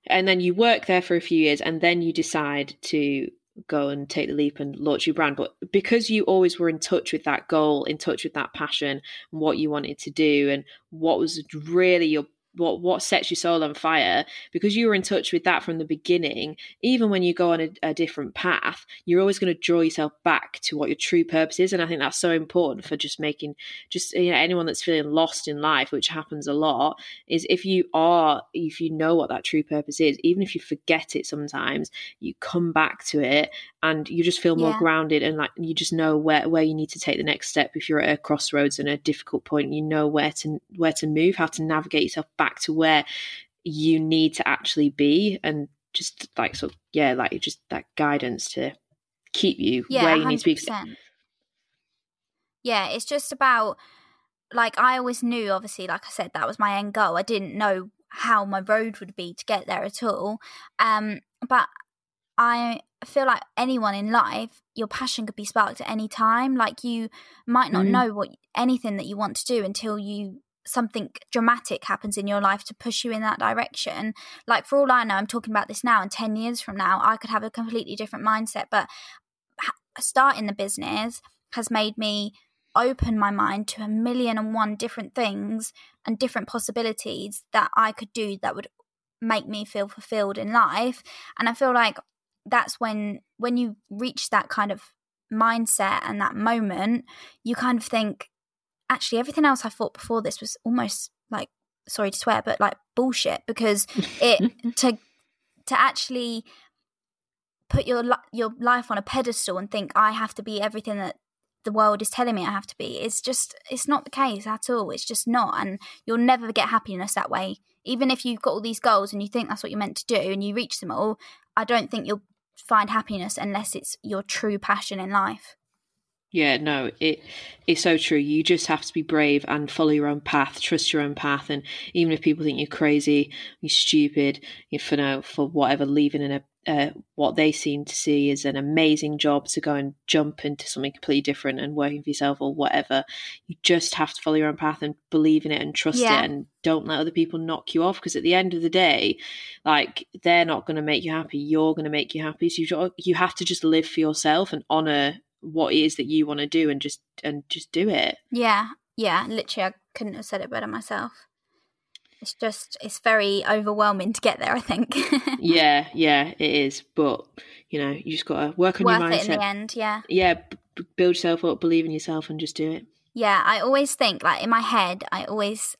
Speaker 1: and then you work there for a few years and then you decide to go and take the leap and launch your brand. But because you always were in touch with that goal, in touch with that passion, and what you wanted to do, and what was really your what what sets your soul on fire because you were in touch with that from the beginning even when you go on a, a different path you're always going to draw yourself back to what your true purpose is and i think that's so important for just making just you know anyone that's feeling lost in life which happens a lot is if you are if you know what that true purpose is even if you forget it sometimes you come back to it and you just feel more yeah. grounded and like you just know where where you need to take the next step if you're at a crossroads and a difficult point you know where to where to move how to navigate yourself back to where you need to actually be and just like sort of yeah like just that guidance to keep you
Speaker 3: yeah,
Speaker 1: where you 100%. need to
Speaker 3: be yeah it's just about like i always knew obviously like i said that was my end goal i didn't know how my road would be to get there at all um but i feel like anyone in life your passion could be sparked at any time like you might not mm. know what anything that you want to do until you something dramatic happens in your life to push you in that direction. Like, for all I know, I'm talking about this now, and 10 years from now, I could have a completely different mindset. But starting the business has made me open my mind to a million and one different things and different possibilities that I could do that would make me feel fulfilled in life. And I feel like that's when when you reach that kind of mindset and that moment, you kind of think, actually everything else I thought before this was almost like sorry to swear, but like bullshit because it to to actually put your your life on a pedestal and think I have to be everything that the world is telling me I have to be. It's just it's not the case at all. It's just not, and you'll never get happiness that way. Even if you've got all these goals and you think that's what you're meant to do and you reach them all, I don't think you'll find happiness unless it's your true passion in life.
Speaker 1: Yeah, no, it it's so true. You just have to be brave and follow your own path, trust your own path, and even if people think you're crazy, you're stupid, you for now for whatever, leaving in a uh, what they seem to see is an amazing job to go and jump into something completely different and working for yourself or whatever. You just have to follow your own path and believe in it and trust yeah. it and don't let other people knock you off because at the end of the day, like they're not going to make you happy. You're going to make you happy. So you you have to just live for yourself and honor what it is that you want to do and just and just do it.
Speaker 3: Yeah, yeah. Literally, I couldn't have said it better myself. It's just it's very overwhelming to get there. I think.
Speaker 1: yeah, yeah, it is. But you know, you just got to work on
Speaker 3: Worth
Speaker 1: your mindset.
Speaker 3: It in the end, yeah.
Speaker 1: Yeah, b- build yourself up, believe in yourself, and just do it.
Speaker 3: Yeah, I always think like in my head, I always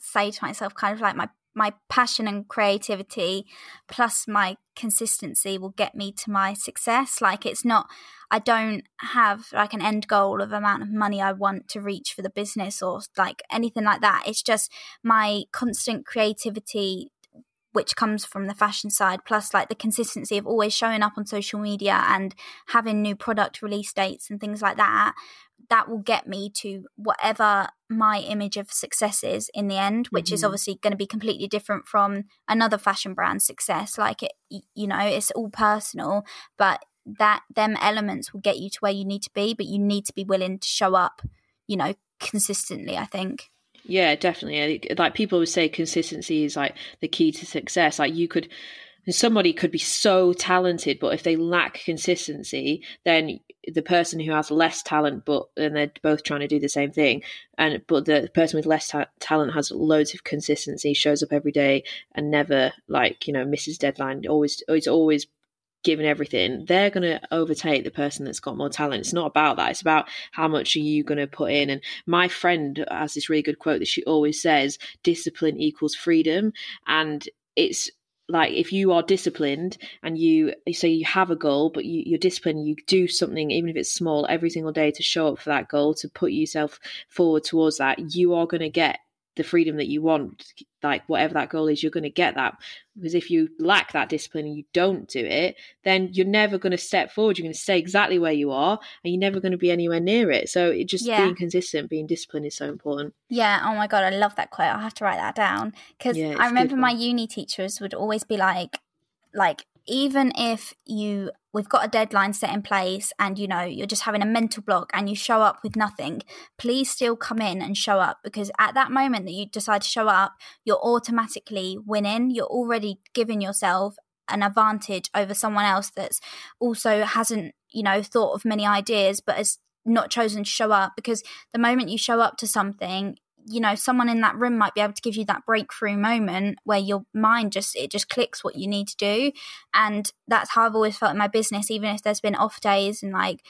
Speaker 3: say to myself, kind of like my my passion and creativity plus my consistency will get me to my success like it's not I don't have like an end goal of amount of money I want to reach for the business or like anything like that. It's just my constant creativity which comes from the fashion side plus like the consistency of always showing up on social media and having new product release dates and things like that that will get me to whatever my image of success is in the end which mm-hmm. is obviously going to be completely different from another fashion brand success. Like it you know it's all personal but that them elements will get you to where you need to be but you need to be willing to show up you know consistently i think.
Speaker 1: Yeah definitely. Like people would say consistency is like the key to success. Like you could somebody could be so talented but if they lack consistency then the person who has less talent but and they're both trying to do the same thing and but the person with less ta- talent has loads of consistency shows up every day and never like you know misses deadline always it's always given everything, they're going to overtake the person that's got more talent. It's not about that. It's about how much are you going to put in. And my friend has this really good quote that she always says discipline equals freedom. And it's like if you are disciplined and you say you have a goal but you, you're disciplined you do something even if it's small every single day to show up for that goal to put yourself forward towards that you are going to get the freedom that you want like whatever that goal is you're going to get that. Because if you lack that discipline and you don't do it then you're never going to step forward. You're going to stay exactly where you are and you're never going to be anywhere near it. So it just yeah. being consistent being disciplined is so important.
Speaker 3: Yeah. Oh my god i love that quote. I'll have to write that down. Because yeah, i remember my uni teachers would always be like like even if you we've got a deadline set in place and you know you're just having a mental block and you show up with nothing please still come in and show up because at that moment that you decide to show up you're automatically winning. You're already giving yourself an advantage over someone else that's also hasn't you know thought of many ideas but has not chosen to show up because the moment you show up to something you know someone in that room might be able to give you that breakthrough moment where your mind just it just clicks what you need to do. And that's how i've always felt in my business even if there's been off days and like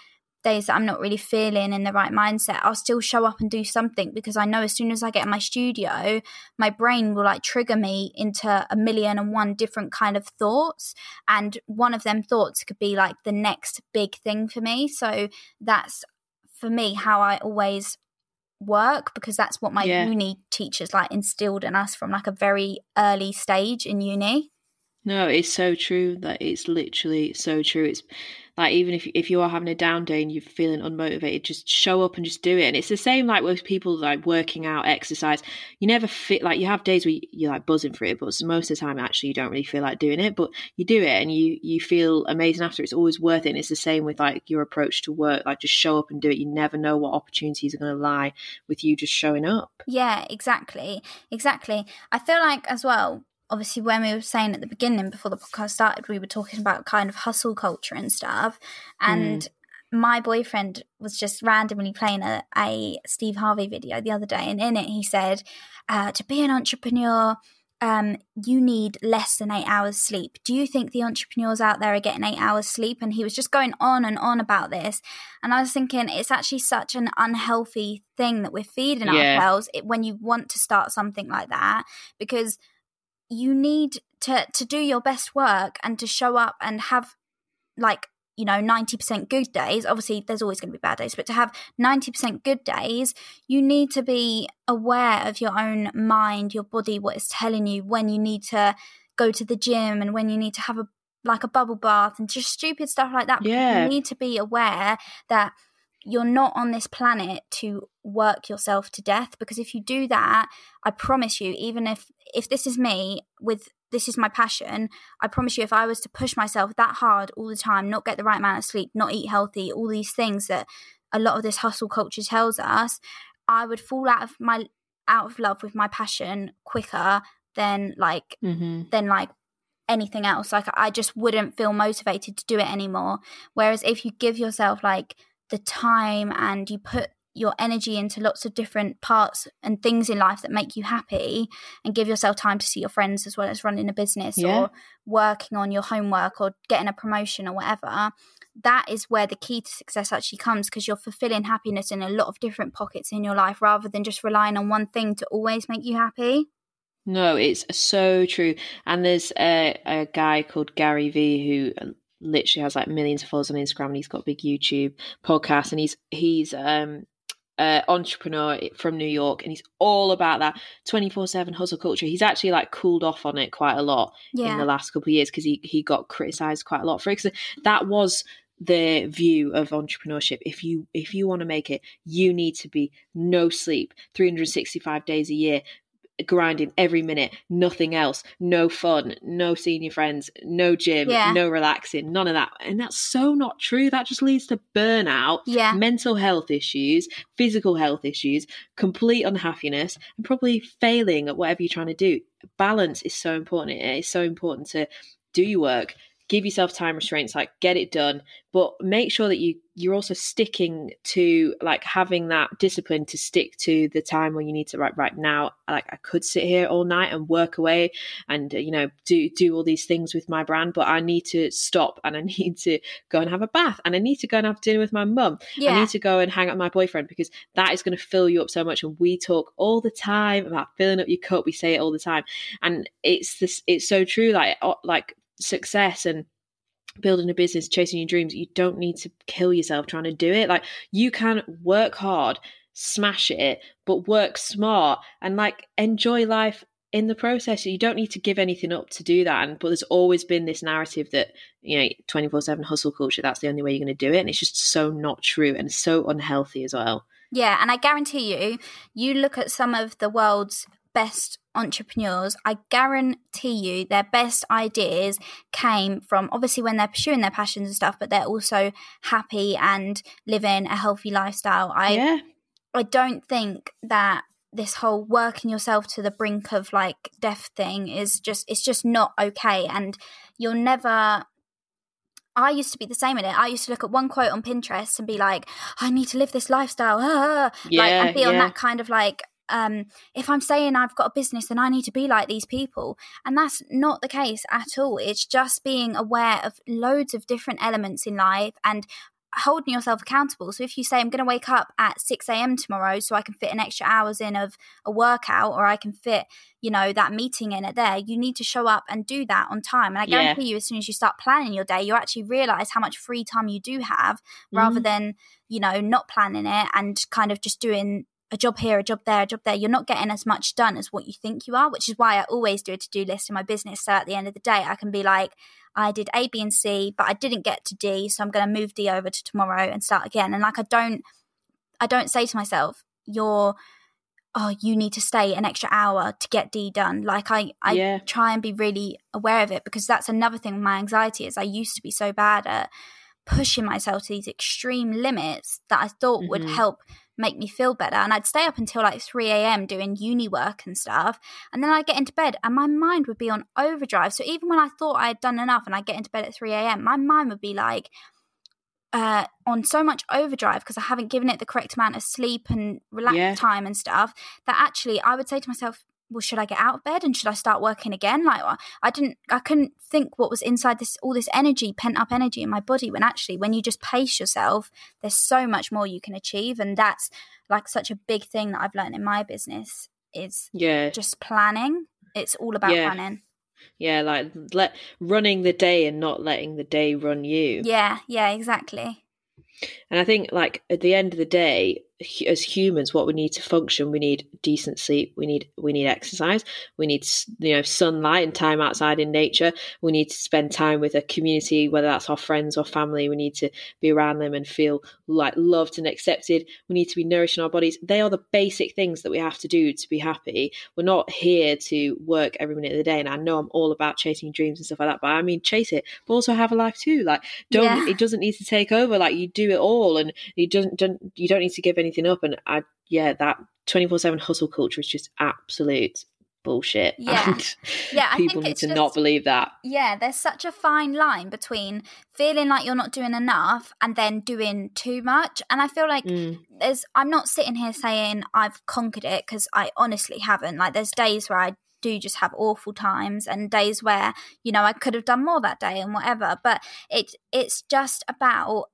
Speaker 3: days that i'm not really feeling in the right mindset i'll still show up and do something because i know as soon as i get in my studio my brain will like trigger me into a million and one different kind of thoughts. And one of them thoughts could be like the next big thing for me. So that's for me how i always work because that's what my yeah. uni teachers like instilled in us from like a very early stage in uni.
Speaker 1: No, it's so true that it's literally so true. It's like even if if you are having a down day and you're feeling unmotivated, just show up and just do it. And it's the same like with people like working out, exercise. You never fit like you have days where you're like buzzing for it, but most of the time actually you don't really feel like doing it. But you do it and you you feel amazing after. It's always worth it. And it's the same with like your approach to work. Like just show up and do it. You never know what opportunities are going to lie with you just showing up.
Speaker 3: Yeah, exactly, exactly. I feel like as well obviously when we were saying at the beginning before the podcast started we were talking about kind of hustle culture and stuff and mm. my boyfriend was just randomly playing a, a, steve harvey video the other day and in it he said uh, to be an entrepreneur um, you need less than eight hours sleep. Do you think the entrepreneurs out there are getting eight hours sleep? And he was just going on and on about this. And I was thinking, it's actually such an unhealthy thing that we're feeding yeah. ourselves when you want to start something like that, because you need to to do your best work and to show up and have like you know 90% good days. Obviously there's always going to be bad days but to have 90% good days you need to be aware of your own mind your body what it's telling you when you need to go to the gym and when you need to have a like a bubble bath and just stupid stuff like that.
Speaker 1: Yeah
Speaker 3: you need to be aware that you're not on this planet to work yourself to death because if you do that i promise you even if if this is me with this is my passion i promise you if i was to push myself that hard all the time not get the right amount of sleep not eat healthy all these things that a lot of this hustle culture tells us i would fall out of my out of love with my passion quicker than like mm-hmm. than like anything else like i just wouldn't feel motivated to do it anymore whereas if you give yourself like the time and you put your energy into lots of different parts and things in life that make you happy and give yourself time to see your friends as well as running a business yeah. or working on your homework or getting a promotion or whatever that is where the key to success actually comes because you're fulfilling happiness in a lot of different pockets in your life rather than just relying on one thing to always make you happy
Speaker 1: no, it's so true. And there's a, a guy called Gary Vee who um, literally has like millions of followers on Instagram and he's got a big YouTube podcast and he's he's um uh, entrepreneur from New York, and he's all about that 24 7 hustle culture. He's actually like cooled off on it quite a lot yeah. in the last couple of years because he, he got criticized quite a lot for it. Because that was the view of entrepreneurship if you if you want to make it you need to be no sleep 365 days a year grinding every minute, nothing else, no fun, no seeing your friends, no gym, yeah. no relaxing, none of that. And that's so not true. That just leads to burnout,
Speaker 3: yeah.
Speaker 1: mental health issues, physical health issues, complete unhappiness, and probably failing at whatever you're trying to do. Balance is so important. It is so important to do your work, give yourself time restraints like get it done but make sure that you you're also sticking to like having that discipline to stick to the time when you need to right right now like i could sit here all night and work away and uh, you know do do all these things with my brand but i need to stop and i need to go and have a bath and i need to go and have dinner with my mum yeah. i need to go and hang out with my boyfriend because that is going to fill you up so much and we talk all the time about filling up your cup we say it all the time and it's this it's so true like like success and building a business, chasing your dreams, you don't need to kill yourself trying to do it. Like you can work hard, smash it, but work smart and like enjoy life in the process. You don't need to give anything up to do that. And but there's always been this narrative that, you know, 24-7 hustle culture, that's the only way you're gonna do it. And it's just so not true and so unhealthy as well.
Speaker 3: Yeah, and I guarantee you, you look at some of the world's best entrepreneurs, I guarantee you their best ideas came from obviously when they're pursuing their passions and stuff, but they're also happy and living a healthy lifestyle. I
Speaker 1: yeah.
Speaker 3: I don't think that this whole working yourself to the brink of like death thing is just it's just not okay and you'll never I used to be the same in it. I used to look at one quote on Pinterest and be like, I need to live this lifestyle. Ah,
Speaker 1: yeah,
Speaker 3: like and be on that kind of like um, if I'm saying I've got a business, then I need to be like these people. And that's not the case at all. It's just being aware of loads of different elements in life and holding yourself accountable. So if you say I'm going to wake up at 6 a.m. tomorrow so I can fit an extra hours in of a workout or I can fit, you know, that meeting in it there, you need to show up and do that on time. And I
Speaker 1: Yeah.
Speaker 3: guarantee you as soon as you start planning your day, you actually realize how much free time you do have rather than, you know, not planning it and kind of just doing a job here, a job there, a job there. You're not getting as much done as what you think you are, which is why I always do a to do list in my business. So at the end of the day, I can be like, I did A, B, and C, but I didn't get to D, so I'm going to move D over to tomorrow and start again. And like, I don't, I don't say to myself, "You're, oh, you need to stay an extra hour to get D done." Like, I, I
Speaker 1: Yeah.
Speaker 3: try and be really aware of it because that's another thing with my anxiety is I used to be so bad at pushing myself to these extreme limits that I thought would
Speaker 1: Mhm.
Speaker 3: help make me feel better. And I'd stay up until like 3 a.m. doing uni work and stuff. And then I'd get into bed and my mind would be on overdrive. So even when I thought I had done enough and I'd get into bed at 3 a.m., my mind would be like, uh, on so much overdrive because I haven't given it the correct amount of sleep and relax
Speaker 1: Yeah.
Speaker 3: time and stuff that actually I would say to myself, well, should I get out of bed and should I start working again? Like I didn't, I couldn't think what was inside this, all this energy, pent up energy in my body. When actually, when you just pace yourself, there's so much more you can achieve, and that's like such a big thing that I've learned in my business is
Speaker 1: Yeah.
Speaker 3: just planning. It's all about
Speaker 1: Yeah.
Speaker 3: planning.
Speaker 1: Yeah, like let running the day and not letting the day run you.
Speaker 3: Yeah, yeah, exactly.
Speaker 1: And I think, like at the end of the day, as humans, what we need to function, we need decent sleep, we need we need exercise, we need you know sunlight and time outside in nature. We need to spend time with a community, whether that's our friends or family. We need to be around them and feel like loved and accepted. We need to be nourishing our bodies. They are the basic things that we have to do to be happy. We're not here to work every minute of the day. And I know I'm all about chasing dreams and stuff like that, but I mean chase it, but also have a life too. Like don't
Speaker 3: Yeah.
Speaker 1: it doesn't need to take over like you do it all and you don't, don't you don't need to give anything up and i yeah that 24-7 hustle culture is just absolute bullshit
Speaker 3: Yeah.
Speaker 1: and
Speaker 3: Yeah,
Speaker 1: people need to
Speaker 3: just-
Speaker 1: not believe that
Speaker 3: Yeah, there's such a fine line between feeling like you're not doing enough and then doing too much. And I feel like
Speaker 1: Mm.
Speaker 3: there's I'm not sitting here saying I've conquered it because I honestly haven't. Like there's days where I do just have awful times and days where, you know, I could have done more that day and whatever. But it it's just about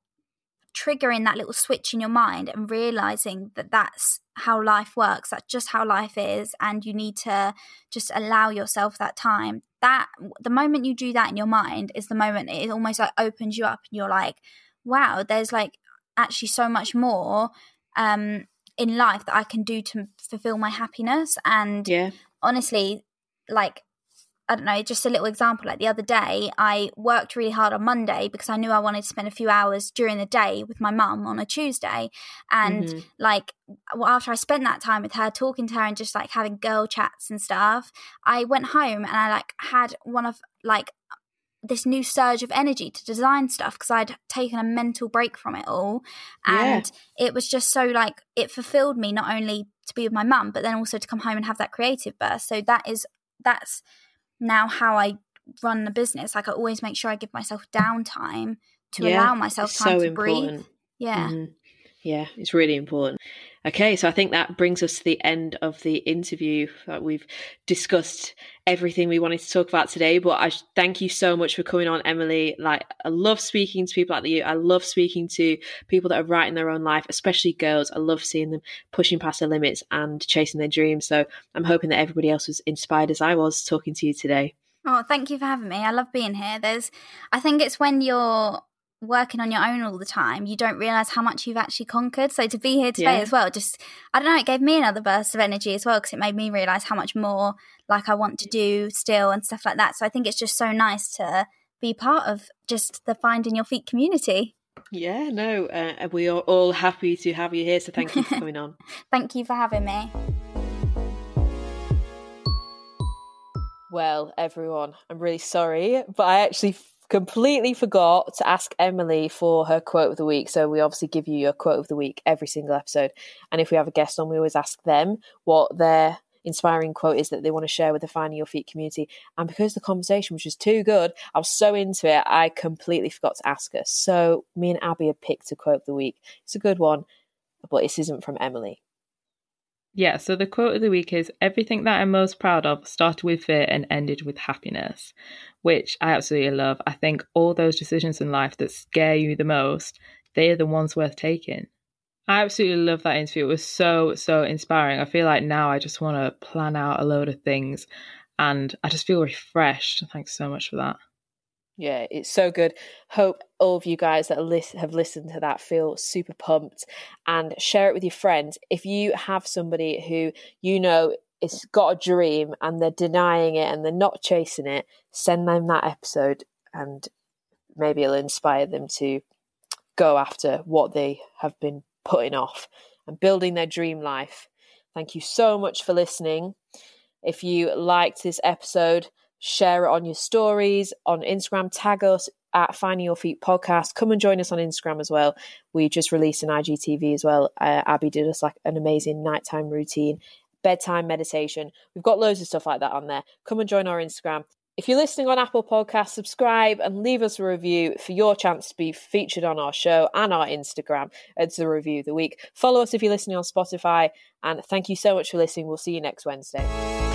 Speaker 3: triggering that little switch in your mind and realizing that that's how life works that's just how life is and you need to just allow yourself that time. That the moment you do that in your mind is the moment it almost like opens you up and you're like wow there's like actually so much more um in life that i can do to fulfill my happiness. And
Speaker 1: yeah.
Speaker 3: honestly, like, I don't know, just a little example. Like the other day, I worked really hard on Monday because I knew I wanted to spend a few hours during the day with my mum on a Tuesday. And
Speaker 1: Mhm.
Speaker 3: like, well, after I spent that time with her, talking to her and just like having girl chats and stuff, I went home and I like had one of like this new surge of energy to design stuff because I'd taken a mental break from it all.
Speaker 1: Yeah.
Speaker 3: And it was just so like, it fulfilled me not only to be with my mum, but then also to come home and have that creative burst. So that is, that's now how I run the business. Like I always make sure I give myself downtime to
Speaker 1: Yeah,
Speaker 3: allow myself time
Speaker 1: so
Speaker 3: to breathe.
Speaker 1: important
Speaker 3: Yeah.
Speaker 1: Mhm. yeah it's really important okay so i think that brings us to the end of the interview. That we've discussed everything we wanted to talk about today but i thank you so much for coming on emily. Like i love speaking to people like you. I love speaking to people that are writing their own life especially girls. I love seeing them pushing past their limits and chasing their dreams. So i'm hoping that everybody else was inspired as i was talking to you today.
Speaker 3: Oh, thank you for having me. I love being here. There's, I think it's when you're working on your own all the time, you don't realize how much you've actually conquered. So to be here today
Speaker 1: Yeah.
Speaker 3: as well, just, I don't know, it gave me another burst of energy as well because it made me realize how much more like I want to do still and stuff like that. So I think it's just so nice to be part of just the Finding Your Feet community.
Speaker 1: yeah no uh, we are all happy to have you here so thank you for coming on
Speaker 3: Thank you for having me.
Speaker 4: Well, everyone, I'm really sorry, but I actually f-
Speaker 1: completely forgot to ask Emily for her quote of the week. So we obviously give you your quote of the week every single episode. And if we have a guest on, we always ask them what their inspiring quote is that they want to share with the Finding Your Feet community. And because the conversation was just too good, I was so into it, I completely forgot to ask her. So me and Abby have picked a quote of the week. It's a good one, but this isn't from Emily.
Speaker 2: Yeah, so the quote of the week is Everything that I'm most proud of started with fear and ended with happiness, which I absolutely love. I think all those decisions in life that scare you the most, they are the ones worth taking. I absolutely love that interview. It was so, so inspiring. I feel like now I just want to plan out a load of things and I just feel refreshed. Thanks so much for that.
Speaker 1: Yeah, it's so good. Hope all of you guys that have listened to that feel super pumped and share it with your friends. If you have somebody who you know is got a dream and they're denying it and they're not chasing it, send them that episode and maybe it'll inspire them to go after what they have been putting off and building their dream life. Thank you so much for listening. If you liked this episode, share it on your stories on Instagram, tag us at Finding Your Feet podcast. Come and join us on Instagram as well. We just released an IGTV as well. Uh, Abby did us like an amazing nighttime routine, bedtime meditation. We've got loads of stuff like that on there. Come and join our Instagram. If you're listening on Apple Podcasts, subscribe and leave us a review for your chance to be featured on our show and our Instagram It's the review of the week. Follow us if you're listening on Spotify, and thank you so much for listening. We'll see you next Wednesday.